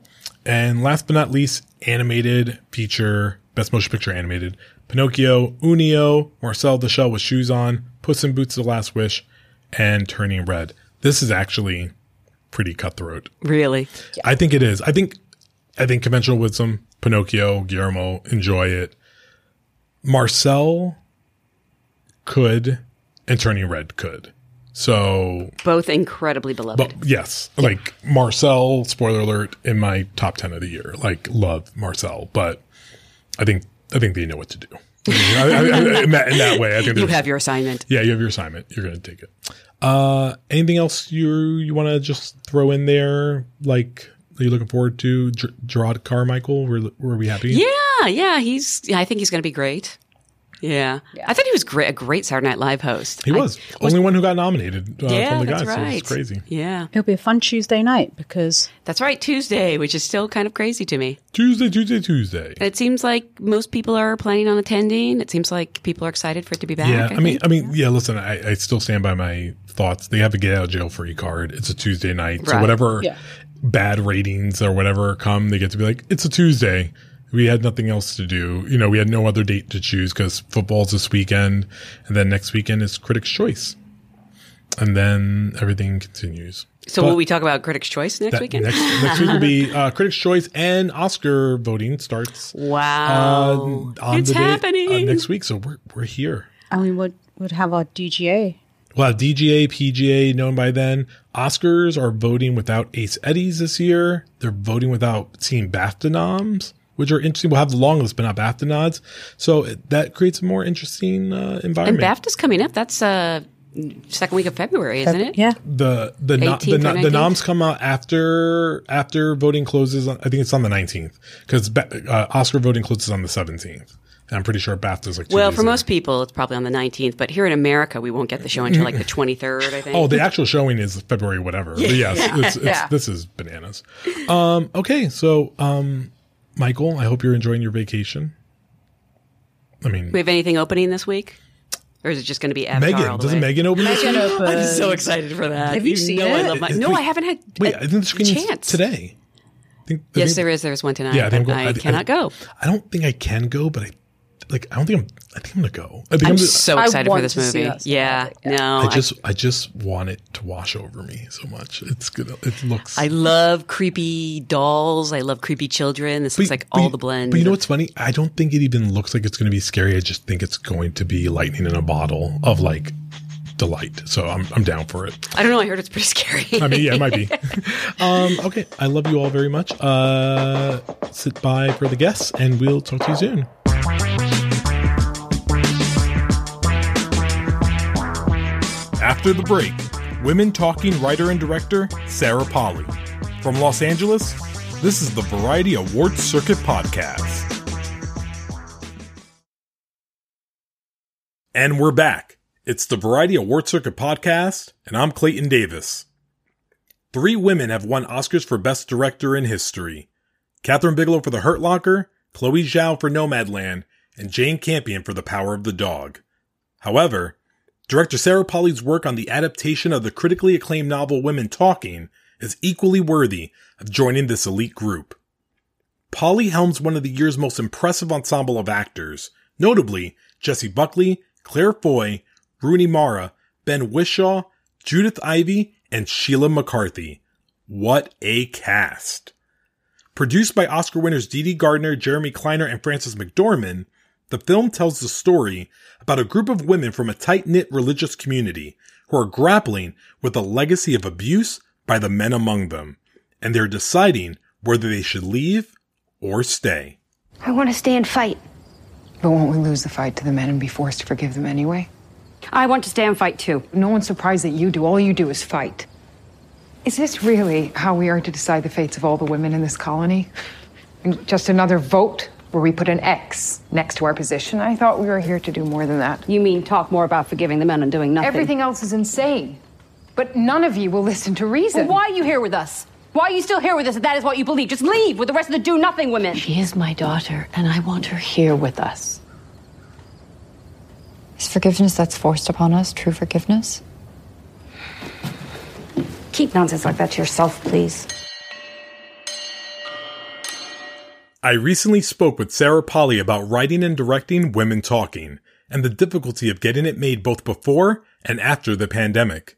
And last but not least, animated feature, best motion picture animated. Pinocchio, Inu-Oh, Marcel the Shell with Shoes On, Puss in Boots: The Last Wish, and Turning Red. This is actually pretty cutthroat. Really? I think it is. I think, I think conventional wisdom, Pinocchio, Guillermo enjoy it. Marcel could, and Turning Red could. So Both incredibly beloved. but yes, like Marcel, spoiler alert, in my top 10 of the year. Like, love Marcel, but I think, I think they know what to do. I I- I- in, that, in that way, I think you have your assignment. yeah, you have your assignment. You're going to take it. Uh, anything else you, you want to just throw in there? Like Are you looking forward to Ger- Jerrod Carmichael? Were, were we happy? Yeah, yeah, he's. Yeah, I think he's going to be great. Yeah. Yeah. I thought he was great, a great Saturday Night Live host. He I- was. Only one who got nominated uh, yeah, from the that's guys. So right. it's crazy. Yeah, It'll be a fun Tuesday night because that's right. Tuesday, which is still kind of crazy to me. Tuesday, Tuesday, Tuesday. It seems like most people are planning on attending. It seems like people are excited for it to be back. Yeah, I, mean, think. I mean, yeah. Listen, I, I still stand by my thoughts. They have a get out of jail free card. It's a Tuesday night, so whatever Yeah. bad ratings or whatever come, they get to be like, it's a Tuesday. We had nothing else to do. You know, we had no other date to choose because football's this weekend, and then next weekend is Critics' Choice, and then everything continues. so but- will we talk about Critics' Choice next weekend? Next, next week will be uh, Critics' Choice and Oscar voting starts uh, wow, on it's the day- happening uh, next week. So we're we're here. and we would would have our DGA. We'll have DGA, PGA known by then. Oscars are voting without Ace Eddies this year. They're voting without Team BAFTA noms, which are interesting. We'll have the long list, but not BAFTA nods. So it, that creates a more interesting uh, and environment. BAFTA's coming up. That's uh second week of February, isn't it? Yeah. the the no, the, no, the noms come out after after voting closes. On, I think it's on the nineteenth because uh, Oscar voting closes on the seventeenth. I'm pretty sure BAFTA's like two Well, days for later. most people, it's probably on the 19th, but here in America, we won't get the show until like the 23rd, I think. Oh, the actual showing is February, whatever. But yes, it's, it's, Yeah. this is bananas. Um, okay, so um, Michael, I hope you're enjoying your vacation. I mean, we have anything opening this week? Or is it just going to be Avatar all Megan the doesn't way? Megan open this week? I'm so excited for that. Have you seen know I it? love my, no, wait, I haven't had Wait, a I think the screening's chance. today. I think, I Yes, think- there is. There's one tonight. Yeah, I think but I'm I, I- cannot I- go. I don't think I can go, but I like. I don't think I'm. I think I'm gonna go. I think I'm I'm. so I excited for this movie. that so Yeah, badly, no, I just. I just want it to wash over me so much. It's gonna. It looks. I love creepy dolls. I love creepy children. This looks like all the blend. But you know what's funny? I don't think it even looks like it's going to be scary. I just think it's going to be lightning in a bottle of like delight. So I'm I'm down for it. I don't know. I heard it's pretty scary. I mean, yeah, it might be. um, okay, I love you all very much. Uh, sit by for the guests, and we'll talk to you soon. After the break, women talking writer and director Sarah Polley. From Los Angeles, this is the Variety Awards Circuit Podcast. And we're back. It's the Variety Award Circuit Podcast, and I'm Clayton Davis. Three women have won Oscars for Best Director in history. Kathryn Bigelow for The Hurt Locker, Chloe Zhao for Nomadland, and Jane Campion for The Power of the Dog. However, director Sarah Polley's work on the adaptation of the critically acclaimed novel Women Talking is equally worthy of joining this elite group. Polley helms one of the year's most impressive ensemble of actors, notably Jessie Buckley, Claire Foy, Rooney Mara, Ben Whishaw, Judith Ivey, and Sheila McCarthy. What a cast! Produced by Oscar winners Dede Gardner, Jeremy Kleiner, and Frances McDormand, the film tells the story about a group of women from a tight knit religious community who are grappling with the legacy of abuse by the men among them, and they're deciding whether they should leave or stay. I want to stay and fight. But won't we lose the fight to the men and be forced to forgive them anyway? I want to stay and fight too. No one's surprised that you do. All you do is fight. Is this really how we are to decide the fates of all the women in this colony? Just another vote where we put an X next to our position? I thought we were here to do more than that. You mean talk more about forgiving the men and doing nothing? Everything else is insane. But none of you will listen to reason. Well, why are you here with us? Why are you still here with us if that is what you believe? Just leave with the rest of the do nothing women. She is my daughter, and I want her here with us. Is forgiveness that's forced upon us true forgiveness? Keep nonsense like that to yourself, please. I recently spoke with Sarah Polley about writing and directing Women Talking and the difficulty of getting it made both before and after the pandemic.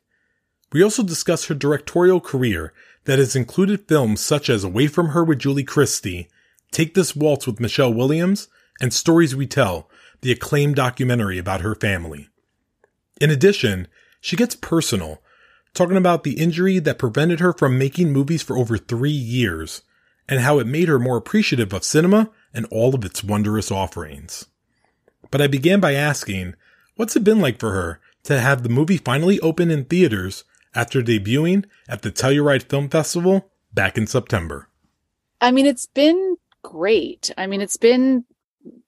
We also discussed her directorial career that has included films such as Away From Her with Julie Christie, Take This Waltz with Michelle Williams, and Stories We Tell, the acclaimed documentary about her family. In addition, she gets personal, talking about the injury that prevented her from making movies for over three years and how it made her more appreciative of cinema and all of its wondrous offerings. But I began by asking, what's it been like for her to have the movie finally open in theaters after debuting at the Telluride Film Festival back in September? I mean, it's been great. I mean, it's been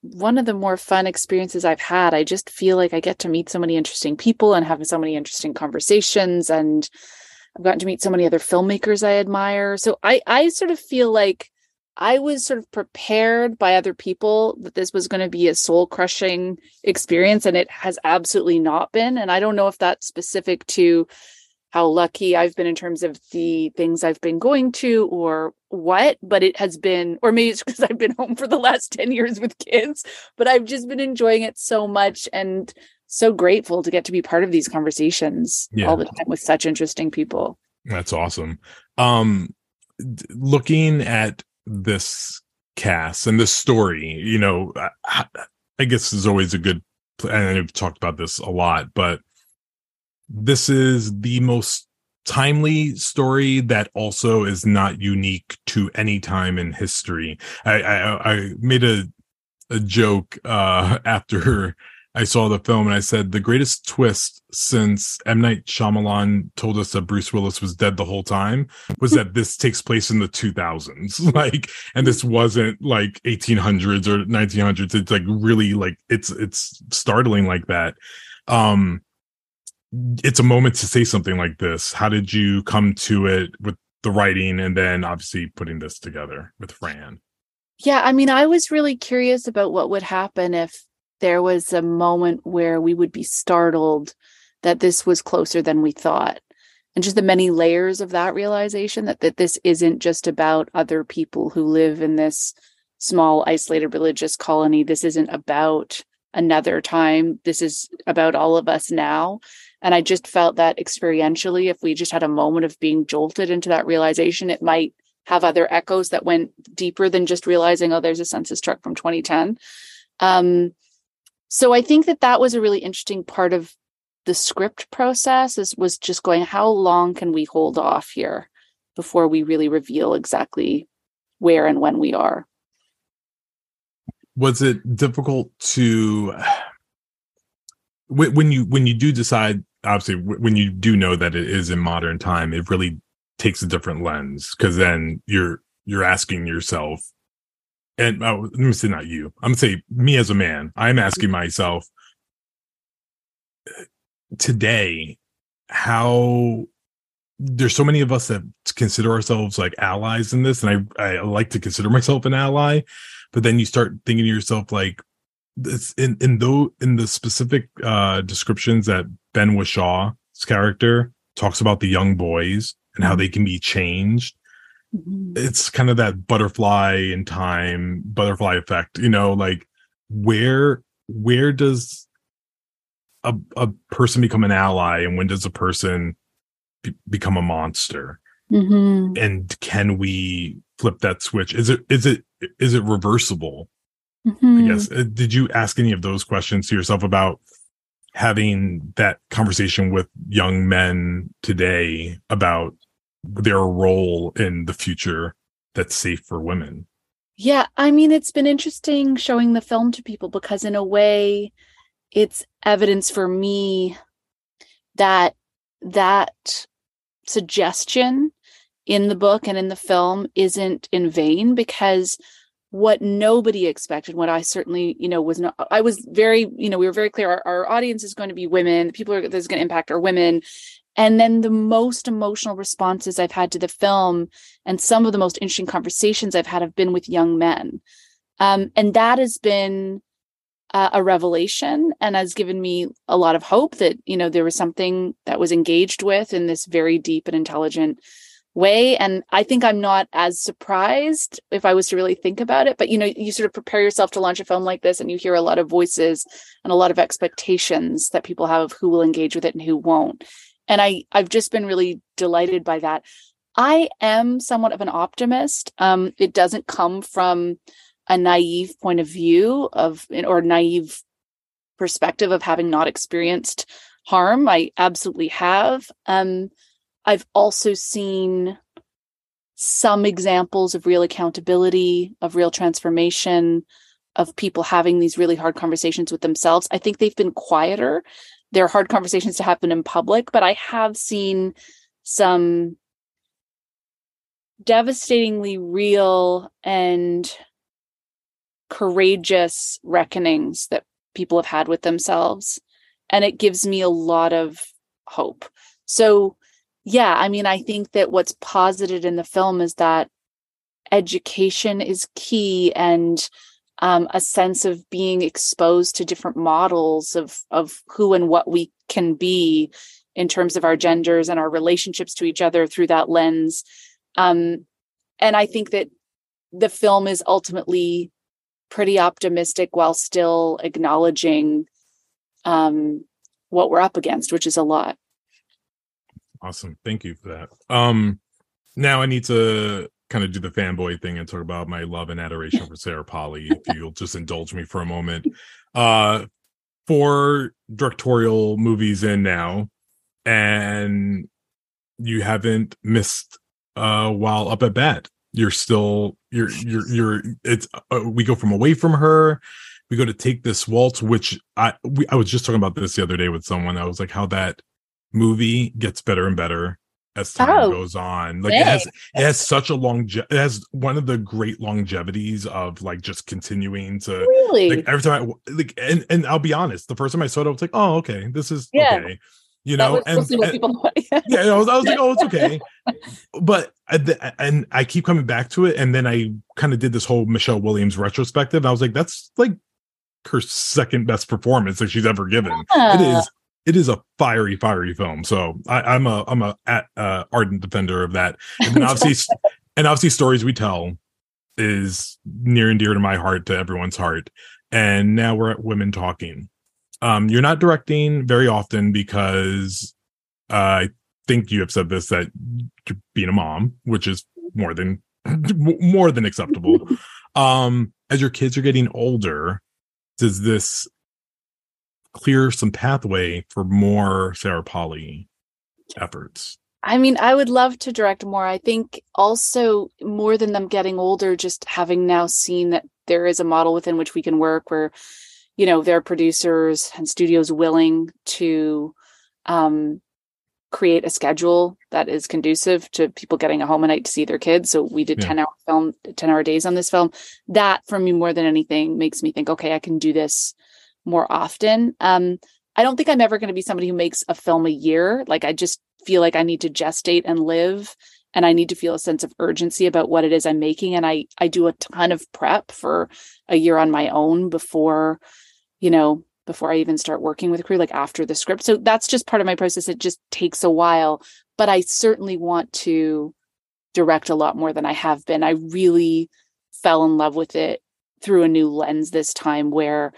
one of the more fun experiences I've had. I just feel like I get to meet so many interesting people and have so many interesting conversations and I've gotten to meet so many other filmmakers I admire. So I I sort of feel like I was sort of prepared by other people that this was going to be a soul crushing experience and it has absolutely not been and I don't know if that's specific to how lucky I've been in terms of the things I've been going to or what, but it has been, or maybe it's because I've been home for the last 10 years with kids, but I've just been enjoying it so much and so grateful to get to be part of these conversations Yeah. all the time with such interesting people. That's awesome. Um, d- looking at this cast and this story, you know, I, I guess is always a good, and I've talked about this a lot, but this is the most timely story that also is not unique to any time in history. I, I, I made a, a joke, uh, after I saw the film and I said the greatest twist since M. Night Shyamalan told us that Bruce Willis was dead the whole time was that this takes place in the 2000s. Like, and this wasn't like 1800s or 1900s. It's like really like it's, it's startling like that. Um, it's a moment to say something like this. How did you come to it with the writing and then obviously putting this together with Fran? Yeah, I mean, I was really curious about what would happen if there was a moment where we would be startled that this was closer than we thought. And just the many layers of that realization that, that this isn't just about other people who live in this small, isolated religious colony. This isn't about another time. This is about all of us now. And I just felt that experientially, if we just had a moment of being jolted into that realization, it might have other echoes that went deeper than just realizing, oh, there's a census truck from 2010. Um, so I think that that was a really interesting part of the script process is was just going, how long can we hold off here before we really reveal exactly where and when we are? was it difficult to when you when you do decide obviously when you do know that it is in modern time it really takes a different lens because then you're you're asking yourself and oh, let me say not you. I'm gonna say me as a man. I'm asking myself today how there's so many of us that consider ourselves like allies in this and i i like to consider myself an ally but then you start thinking to yourself like this in in though in the specific uh descriptions that ben whishaw's character talks about the young boys and how they can be changed it's kind of that butterfly in time butterfly effect you know like where where does a, a person become an ally and when does a person be- become a monster? Mm-hmm. and can we flip that switch? Is it is it is it reversible? Mm-hmm. i guess. Uh, did you ask any of those questions to yourself about having that conversation with young men today about their role in the future that's safe for women. Yeah, I mean, it's been interesting showing the film to people because, in a way, it's evidence for me that that suggestion in the book and in the film isn't in vain because what nobody expected what i certainly you know was not i was very you know we were very clear our, our audience is going to be women the people are this is going to impact are women and then the most emotional responses i've had to the film and some of the most interesting conversations i've had have been with young men. Um, and that has been uh, a revelation and has given me a lot of hope that you know there was something that was engaged with in this very deep and intelligent way. And i think i'm not as surprised if i was to really think about it but you know you sort of prepare yourself to launch a film like this and you hear a lot of voices and a lot of expectations that people have of who will engage with it and who won't and i i've just been really delighted by that i am somewhat of an optimist um it doesn't come from a naive point of view of or naive perspective of having not experienced harm i absolutely have um I've also seen some examples of real accountability, of real transformation, of people having these really hard conversations with themselves. I think they've been quieter. They're hard conversations to happen in public, but I have seen some devastatingly real and courageous reckonings that people have had with themselves and it gives me a lot of hope. So yeah i mean i think that what's posited in the film is that education is key and um, a sense of being exposed to different models of of who and what we can be in terms of our genders and our relationships to each other through that lens um, and i think that the film is ultimately pretty optimistic while still acknowledging um, what we're up against, which is a lot. Awesome. Thank you for that. Um, now I need to kind of do the fanboy thing and talk about my love and adoration for Sarah Polley, if you'll just indulge me for a moment. Uh, four directorial movies in now, and you haven't missed uh while up at bat. You're still you're you're you're it's uh, we go from away from her. We go to take this waltz which i we, i was just talking about this the other day with someone. I was like how that movie gets better and better as time oh, goes on. Like it has it has such a long it has one of the great longevities of like just continuing to really? like every time i like and and i'll be honest the first time i saw it i was like oh okay this is yeah. okay you know and, and yeah. I was, I was like oh it's okay. But uh, and i keep coming back to it and then i kind of did this whole michelle williams retrospective i was like that's like her second best performance that she's ever given. Yeah. it is it is a fiery fiery film. So I, am a i'm a uh, ardent defender of that. And obviously and obviously stories we tell is near and dear to my heart to everyone's heart. And now we're at women talking. Um, you're not directing very often because uh, I think you have said this that you're being a mom, which is more than more than acceptable. um, as your kids are getting older, does this clear some pathway for more Sarah Polley efforts? I mean, I would love to direct more. I think also more than them getting older, just having now seen that there is a model within which we can work where you know their producers and studios willing to um, create a schedule that is conducive to people getting a home a night to see their kids so we did yeah. 10 hour film 10 hour days on this film that for me more than anything makes me think okay i can do this more often um, i don't think i'm ever going to be somebody who makes a film a year like i just feel like i need to gestate and live and i need to feel a sense of urgency about what it is i'm making and i i do a ton of prep for a year on my own before you know, before I even start working with a crew, like after the script. So that's just part of my process. It just takes a while, but I certainly want to direct a lot more than I have been. I really fell in love with it through a new lens this time where,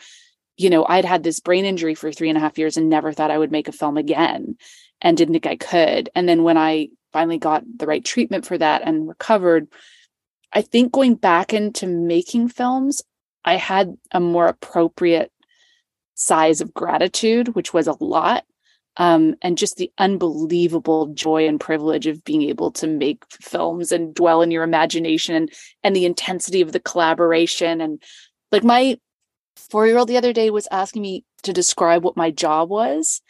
you know, I'd had this brain injury for three and a half years and never thought I would make a film again and didn't think I could. And then when I finally got the right treatment for that and recovered, I think going back into making films, I had a more appropriate size of gratitude, which was a lot. Um, and just the unbelievable joy and privilege of being able to make films and dwell in your imagination and, and the intensity of the collaboration. And like my four year old the other day was asking me to describe what my job was.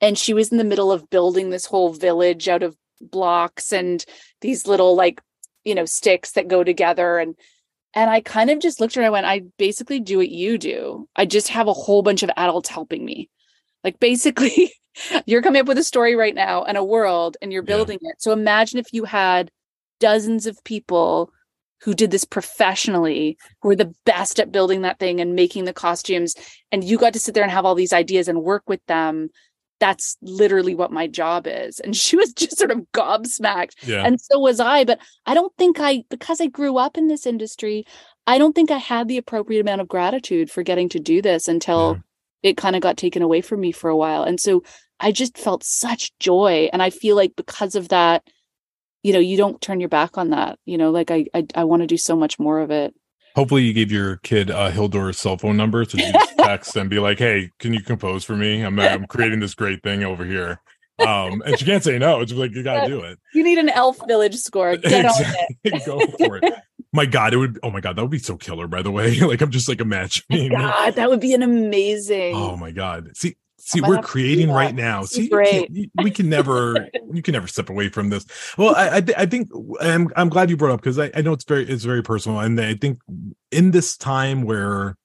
And she was in the middle of building this whole village out of blocks and these little like, you know, sticks that go together. And and I kind of just looked at her and I went, I basically do what you do. I just have a whole bunch of adults helping me. Like basically, you're coming up with a story right now and a world and you're building yeah. it. So imagine if you had dozens of people who did this professionally, who were the best at building that thing and making the costumes, and you got to sit there and have all these ideas and work with them that's literally what my job is. And she was just sort of gobsmacked. Yeah. And so was I. But I don't think I, because I grew up in this industry, I don't think I had the appropriate amount of gratitude for getting to do this until yeah. it kind of got taken away from me for a while. And so I just felt such joy. And I feel like because of that, you know, you don't turn your back on that. You know, like I I, I want to do so much more of it. Hopefully, you gave your kid uh, Hildur's cell phone number so you just text and be like, "Hey, can you compose for me? I'm I'm creating this great thing over here." Um, and she can't say no. It's like you got to do it. You need an Elf Village score. Get exactly. Go for it. My God, it would. Oh my God, that would be so killer. By the way, like I'm just like imagining. God, that would be an amazing. Oh my God. See, See, we're have to do creating right now. See, we can never, you can never step away from this. Well, I, I, thi- I think I'm, I'm glad you brought up because I, I know it's very, it's very personal, and I think in this time where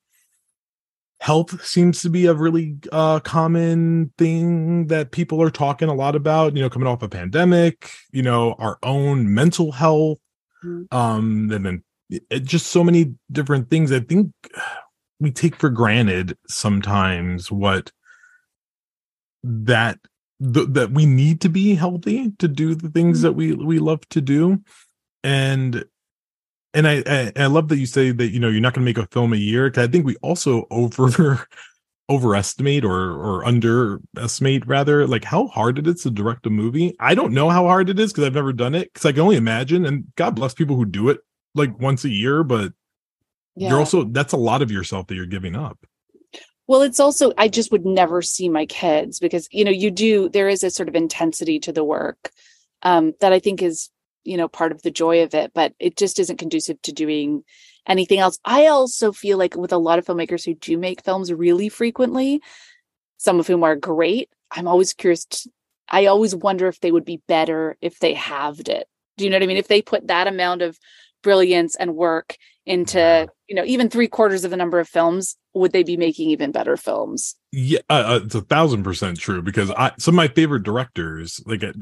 health seems to be a really uh, common thing that people are talking a lot about. You know, coming off a pandemic, you know, our own mental health, Mhm. um, and then it, just so many different things. I think we take for granted sometimes what that th- that we need to be healthy to do the things that we we love to do and and I, I I love that you say that you know you're not going to make a film a year I think we also over overestimate or or underestimate rather like how hard it is to direct a movie. I don't know how hard it is because I've never done it because I can only imagine and God bless people who do it like once a year, but Yeah. you're also that's a lot of yourself that you're giving up. Well, it's also I just would never see my kids because you know you do there is a sort of intensity to the work um, that I think is you know part of the joy of it, but it just isn't conducive to doing anything else. I also feel like with a lot of filmmakers who do make films really frequently, some of whom are great, I'm always curious. To, I always wonder if they would be better if they halved it. Do you know what I mean? If they put that amount of brilliance and work into you know even three quarters of the number of films would they be making even better films? Yeah, uh, uh, it's a thousand percent true because I some of my favorite directors, like I,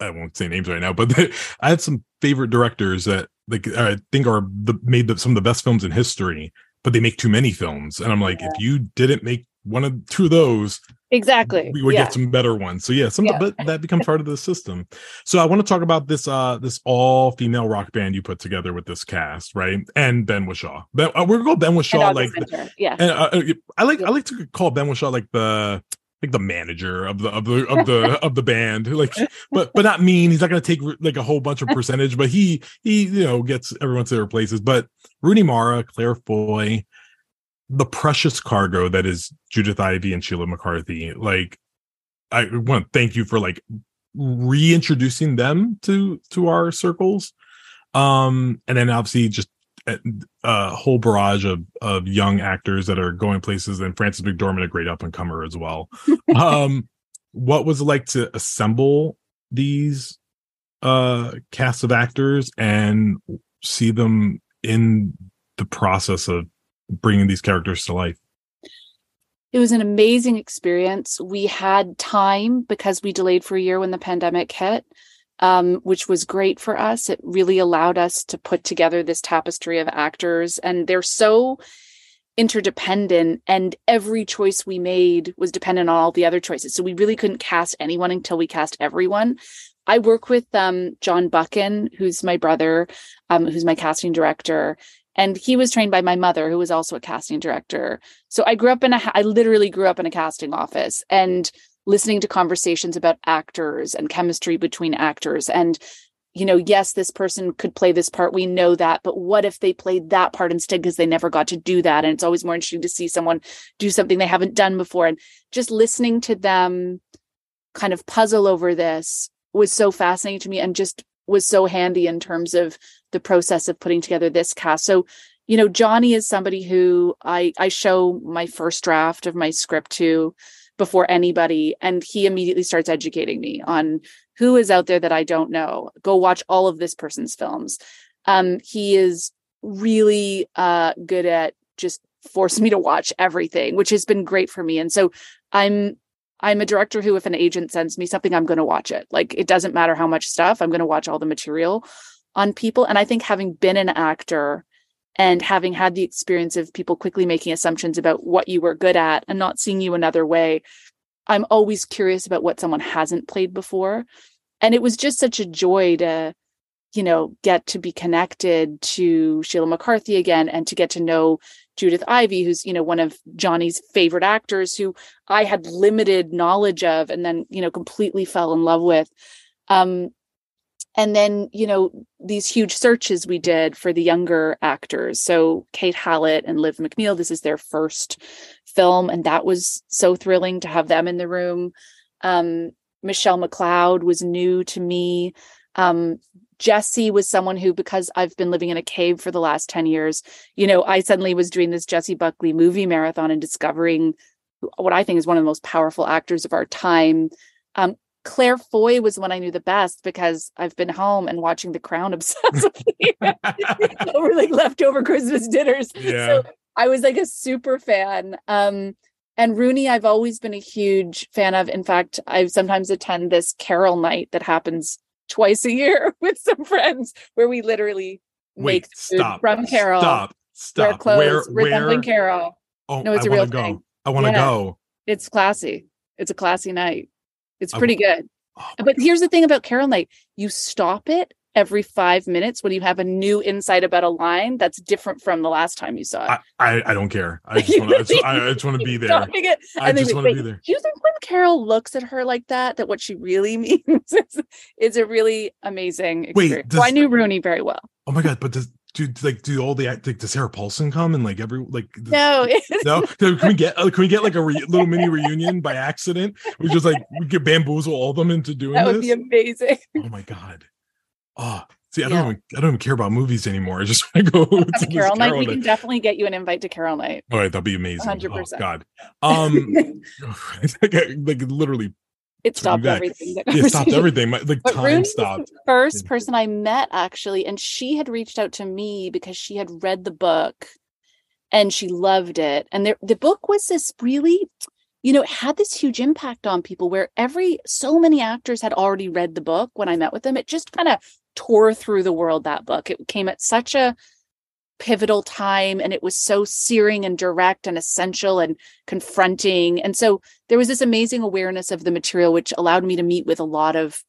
I won't say names right now, but they, I have some favorite directors that like I think are the made the, some of the best films in history, but they make too many films, and I'm like, if you didn't make one of two of those, exactly we would yeah. get some better ones. So yeah, some Yeah. but that becomes part of the system. So I want to talk about this uh this all female rock band you put together with this cast, right? And Ben Whishaw. Ben, uh, we're gonna go Ben Whishaw like Winter, yeah and uh, uh, I like I like to call Ben Whishaw like the like the manager of the of the of the of the band like but but not mean he's not going to take like a whole bunch of percentage but he he you know gets everyone to their places but Rooney Mara Claire Foy the precious cargo that is Judith Ivey and Sheila McCarthy like I want to thank you for like reintroducing them to to our circles. Um and then obviously just a, a whole barrage of of young actors that are going places and Frances McDormand a great up and comer as well. Um what was it like to assemble these uh cast of actors and see them in the process of bringing these characters to life. It was an amazing experience. We had time because we delayed for a year when the pandemic hit um, which was great for us. It really allowed us to put together this tapestry of actors and they're so interdependent and every choice we made was dependent on all the other choices. So we really couldn't cast anyone until we cast everyone. I work with um, john buchan who's my brother um, who's my casting director and he was trained by my mother who was also a casting director. So i grew up in a i literally grew up in a casting office and listening to conversations about actors and chemistry between actors. And you know yes this person could play this part we know that but what if they played that part instead because they never got to do that? And it's always more interesting to see someone do something they haven't done before. And just listening to them kind of puzzle over this was so fascinating to me and just was so handy in terms of the process of putting together this cast. So you know johnny is somebody who i i show my first draft of my script to before anybody and he immediately starts educating me on who is out there that i don't know. Go watch all of this person's films. Um he is really uh good at just forcing me to watch everything which has been great for me. And so i'm i'm a director who if an agent sends me something i'm going to watch it. Like it doesn't matter how much stuff i'm going to watch all the material on people. And i think having been an actor and having had the experience of people quickly making assumptions about what you were good at and not seeing you another way i'm always curious about what someone hasn't played before. And it was just such a joy to you know get to be connected to sheila mccarthy again and to get to know judith ivey who's you know one of johnny's favorite actors who i had limited knowledge of and then you know completely fell in love with. Um and then you know these huge searches we did for the younger actors. So kate hallett and liv mcneil this is their first film and that was so thrilling to have them in the room. Um, michelle mcleod was new to me. Um, jessie was someone who because i've been living in a cave for the last 10 years you know i suddenly was doing this jessie buckley movie marathon and discovering what I think is one of the most powerful actors of our time. Um, Claire Foy was the one I knew the best because I've been home and watching The Crown obsessively over like leftover Christmas dinners. Yeah. So I was like a super fan. Um, and Rooney, I've always been a huge fan of. In fact, I sometimes attend this carol night that happens twice a year with some friends where we literally Wait, make food stop. from Carol. Stop. Stop. Wear clothes where resembling where Carol. Oh, No, it's I a real go. thing. I want to Yeah. go. It's classy. It's a classy night. It's I pretty good. Oh, But here's the thing about Carol Night: you stop it every five minutes when you have a new insight about a line that's different from the last time you saw it. I, I, I don't care. I just want to. I I just want to be there. It, I just want to be there. Do you think when Carol looks at her like that, that what she really means is, is a really amazing Wait, experience? I does- knew Rooney very well. Oh my god! But does do like do all the like does Sarah Paulson come and like every like No, no can we get uh, can we get like a re- little mini reunion by accident? We just like we could bamboozle all of them into doing that would this. be amazing. oh my god! Oh, see, I don't Yeah. even I don't even care about movies anymore. I just want to go to Have a this Carol Night. We night. can definitely get you an invite to Carol Night. All right, that'd be amazing. 100%. Oh, God, um, like, like literally, it stopped everything. that it stopped everything. My, like But time stopped. the first person I met actually, and she had reached out to me because she had read the book and she loved it. And there, the book was this really, you know, it had this huge impact on people where every so many actors had already read the book when I met with them. It just kind of tore through the world that book. It came at such a pivotal time and it was so searing and direct and essential and confronting. And so there was this amazing awareness of the material, which allowed me to meet with a lot of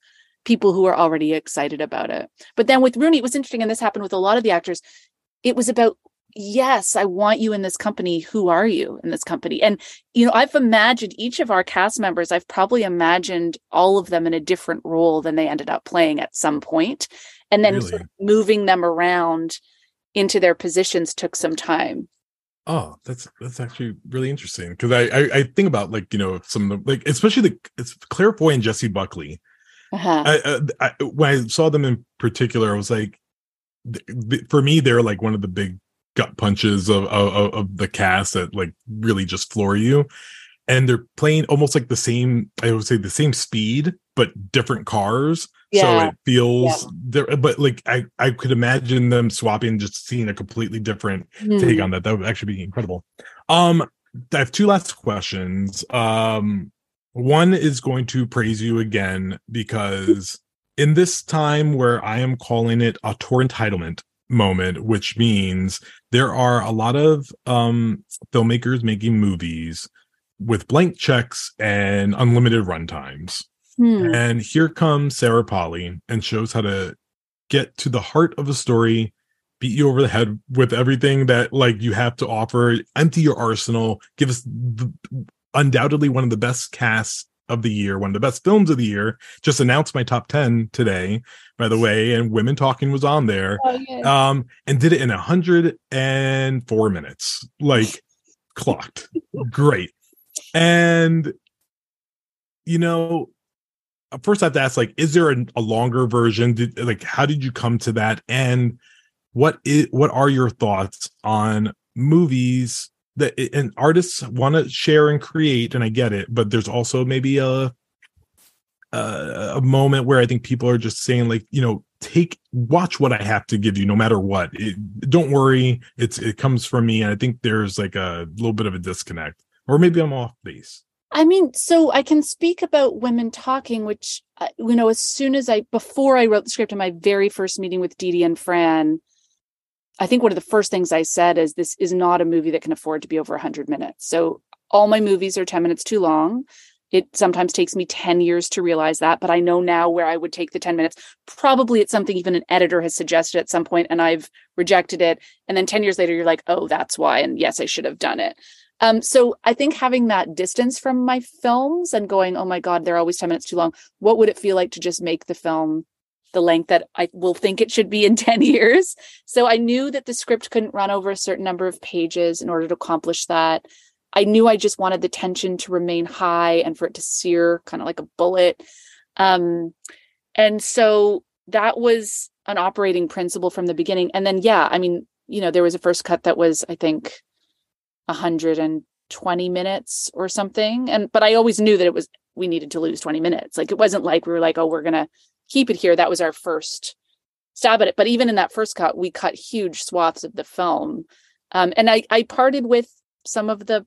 people who are already excited about it. But then with Rooney, it was interesting, and this happened with a lot of the actors. It was about, yes, I want you in this company. Who are you in this company? And, you know, I've imagined each of our cast members, I've probably imagined all of them in a different role than they ended up playing at some point. And then sort of moving them around into their positions took some time. Oh, that's that's actually really interesting because I, I I think about like you know some of the like especially the it's Claire Foy and Jessie Buckley. Uh-huh. I, uh, I when I saw them in particular, I was like, for me, they're like one of the big gut punches of, of of the cast that like really just floor you, and they're playing almost like the same. I would say the same speed, but different cars. So it feels there, but like I I could imagine them swapping, just seeing a completely different take Hmm. on that. That would actually be incredible. Um, I have two last questions. Um, one is going to praise you again because in this time where I am calling it auteur entitlement moment, which means there are a lot of um filmmakers making movies with blank checks and unlimited runtimes. Hmm. And here comes Sarah Polley and shows how to get to the heart of a story, beat you over the head with everything that like you have to offer, empty your arsenal, give us the, undoubtedly one of the best casts of the year, one of the best films of the year. Just announced my top 10 today, by the way, and Women Talking was on there. Oh, yeah. Um, and did it in 104 minutes, like clocked. Great. And you know, first I have to ask, like, is there a, a longer version? Did, like, how did you come to that? And what is what are your thoughts on movies that and artists want to share and create? And I get it, but there's also maybe a a, a moment where I think people are just saying, like, you know, take watch what I have to give you, no matter what. It, don't worry, it's it comes from me, and I think there's like a little bit of a disconnect, or maybe I'm off base. I mean, so I can speak about women talking, which uh, you know, as soon as I before I wrote the script in my very first meeting with Dee and Fran, I think one of the first things I said is this is not a movie that can afford to be over 100 minutes. So all my movies are 10 minutes too long. It sometimes takes me 10 years to realize that, but I know now where I would take the 10 minutes. Probably it's something even an editor has suggested at some point and I've rejected it. And then 10 years later, you're like, oh, that's why. And yes, I should have done it. Um, so I think having that distance from my films and going, oh my God, they're always 10 minutes too long. What would it feel like to just make the film the length that I will think it should be in 10 years? So I knew that the script couldn't run over a certain number of pages in order to accomplish that. I knew I just wanted the tension to remain high and for it to sear kind of like a bullet. Um, and so that was an operating principle from the beginning. And then, yeah, I mean, you know, there was a first cut that was, I think, 120 minutes or something. And but I always knew that it was we needed to lose 20 minutes. Like it wasn't like we were like, oh, we're gonna keep it here. That was our first stab at it. But even in that first cut, we cut huge swaths of the film. Um, and I, I parted with some of the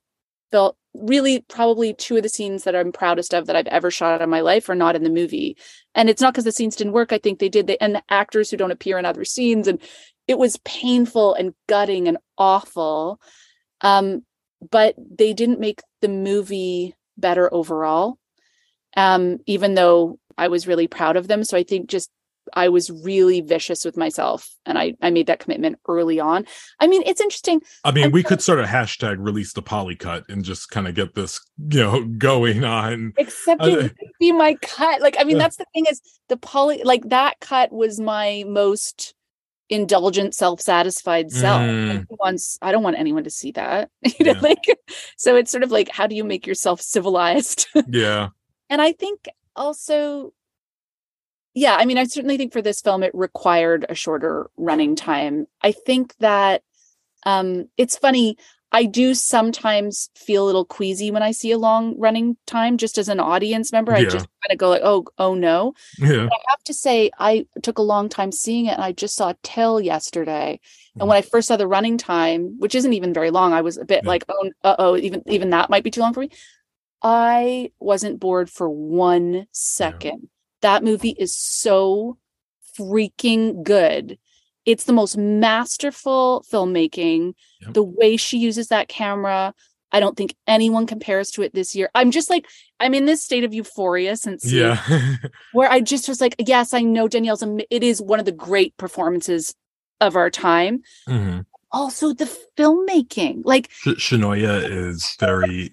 felt really probably two of the scenes that I'm proudest of that I've ever shot in my life are not in the movie. And it's not because the scenes didn't work. I think they did. They, and the actors who don't appear in other scenes. And it was painful and gutting and awful. Um, but they didn't make the movie better overall. Um, even though I was really proud of them. So I think just I was really vicious with myself and I, I made that commitment early on. I mean, it's interesting. I mean, I'm we could sort of hashtag release the Polley cut and just kind of get this, you know, going on. Except it uh, be my cut. Like, I mean, that's the thing is the Polley, like that cut was my most indulgent, self-satisfied self. Mm. Once I don't want anyone to see that. you know, yeah. like so it's sort of like how do you make yourself civilized? yeah. And I think also yeah, I mean, I certainly think for this film it required a shorter running time. I think that um it's funny. I do sometimes feel a little queasy when I see a long running time, just as an audience member. Yeah. I just kind of go like, "Oh, oh no!" Yeah. I have to say, I took a long time seeing it, and I just saw Till yesterday. Mm. And when I first saw the running time, which isn't even very long, I was a bit yeah. like, "Oh, uh oh, even even that might be too long for me." I wasn't bored for one second. Yeah. That movie is so freaking good. It's the most masterful filmmaking. Yep. The way she uses that camera, I don't think anyone compares to it this year. I'm just like, I'm in this state of euphoria since yeah, where I just was like, yes, I know Danielle's. It is one of the great performances of our time. Mm-hmm also the filmmaking. Like Chinonye is very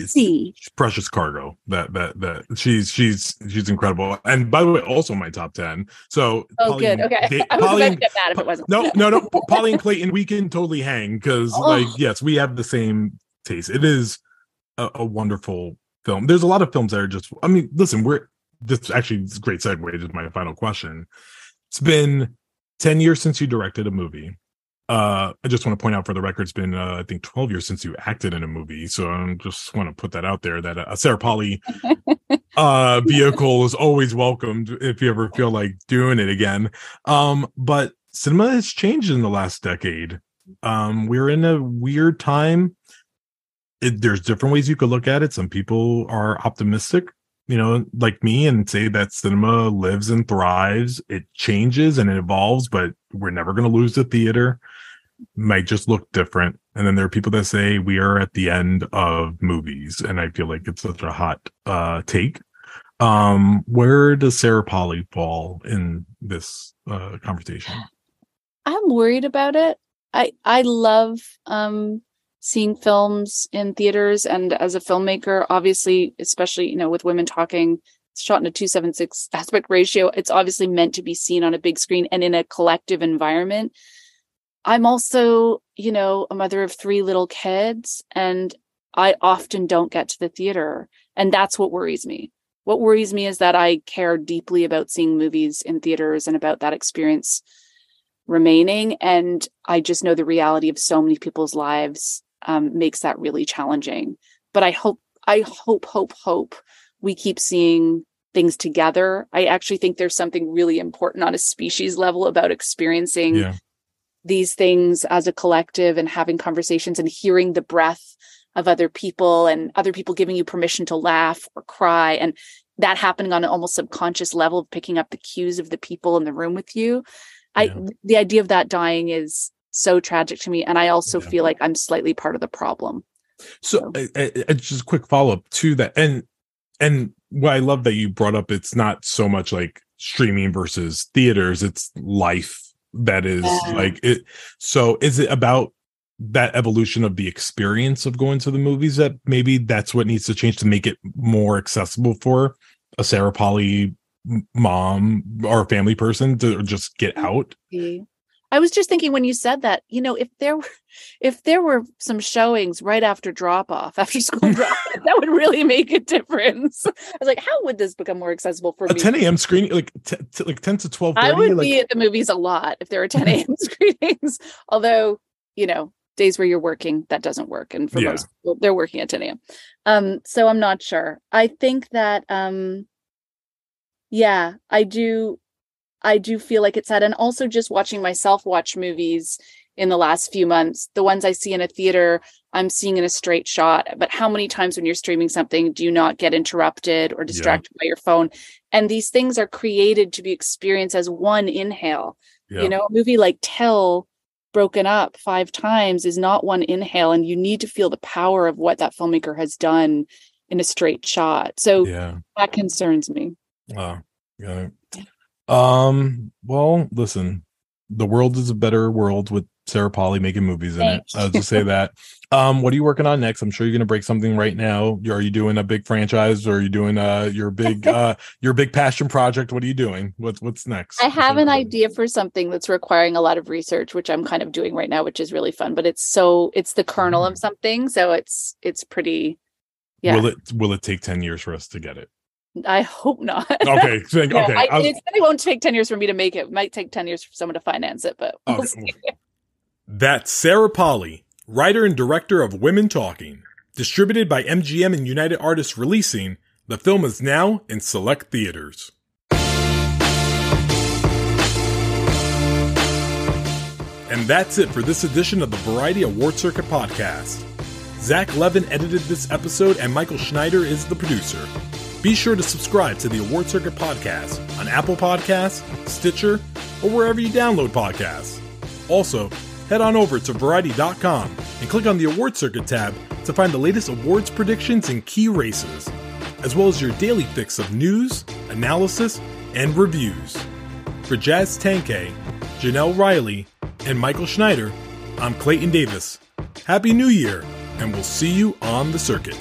precious cargo. That that that she's she's she's incredible. And by the way, also my top ten. So oh, Polley, good. Okay, they, I was Polley, about to get mad if it wasn't. No, no, no. Polley and Clayton, we can totally hang because oh. like yes, we have the same taste. It is a, a wonderful film. There's a lot of films that are just. I mean, listen, we're this actually is a great segue to my final question. It's been 10 years since you directed a movie uh, I just want to point out for the record, it's been uh, I think 12 years since you acted in a movie, so I just want to put that out there that a Sarah Polley uh, vehicle is always welcomed if you ever feel like doing it again. Um, but cinema has changed in the last decade. Um, we're in a weird time. It, there's different ways you could look at it. Some people are optimistic, you know, like me, and say that cinema lives and thrives. It changes and it evolves, but we're never going to lose the theater might just look different. And then there are people that say we are at the end of movies. And I feel like it's such a hot uh, take. Um, where does Sarah Polley fall in this uh, conversation? I'm worried about it. I I love um, seeing films in theaters, and as a filmmaker, obviously, especially you know with women talking, it's shot in a two seven six aspect ratio. It's obviously meant to be seen on a big screen and in a collective environment. I'm also, you know, a mother of three little kids, and I often don't get to the theater. And that's what worries me. What worries me is that I care deeply about seeing movies in theaters and about that experience remaining. And I just know the reality of so many people's lives um, makes that really challenging. But I hope, I hope, hope, hope we keep seeing things together. I actually think there's something really important on a species level about experiencing yeah these things as a collective and having conversations and hearing the breath of other people and other people giving you permission to laugh or cry and that happening on an almost subconscious level of picking up the cues of the people in the room with you yeah. i the idea of that dying is so tragic to me and i also yeah. feel like i'm slightly part of the problem so, so. Uh, uh, just a quick follow-up to that and and what i love that you brought up it's not so much like streaming versus theaters it's life that is yeah. like it so is it about that evolution of the experience of going to the movies that maybe that's what needs to change to make it more accessible for a Sarah Polley mom or family person to just get mm-hmm. out I was just thinking when you said that, you know, if there were if there were some showings right after drop off, after school drop that would really make a difference. I was like, how would this become more accessible for a me? 10 a.m. screening, like t- t- like 10 to 12. I would like... be at the movies a lot if there were 10 a.m. screenings. Although, you know, days where you're working, that doesn't work. And for Yeah. most people, they're working at 10 a.m. Um, so I'm not sure. I think that um yeah, I do I do feel like it's sad. And also just watching myself watch movies in the last few months, the ones I see in a theater, I'm seeing in a straight shot. But how many times when you're streaming something do you not get interrupted or distracted by your phone? And these things are created to be experienced as one inhale. Yeah. You know, a movie like Till broken up five times is not one inhale, and you need to feel the power of what that filmmaker has done in a straight shot. So Yeah. that concerns me. Got it. Um, well, listen, the world is a better world with Sarah Polley making movies in it. I'll just say that. Um, what are you working on next? I'm sure you're gonna break something right now. Are you doing a big franchise or are you doing uh your big uh your big passion project? What are you doing? What's what's next? I have an idea for something that's requiring a lot of research, which I'm kind of doing right now, which is really fun. But it's so it's the kernel of something, so it's it's pretty. Yeah, Will it will it take 10 years for us to get it? I hope not. Okay. Thank, No, okay. I, I was- it won't take ten years for me to make it. It might take ten years for someone to finance it, but we'll Okay. see. That's Sarah Polley, writer and director of Women Talking. Distributed by MGM and United Artists Releasing, the film is now in select theaters. And that's it for this edition of the Variety Award Circuit podcast. Zach Levin edited this episode, and Michael Schneider is the producer. Be sure to subscribe to the Award Circuit podcast on Apple Podcasts, Stitcher, or wherever you download podcasts. Also, head on over to Variety.com and click on the Award Circuit tab to find the latest awards predictions and key races, as well as your daily fix of news, analysis, and reviews. For Jazz Tangcay, Janelle Riley, and Michael Schneider, I'm Clayton Davis. Happy New Year, and we'll see you on the circuit.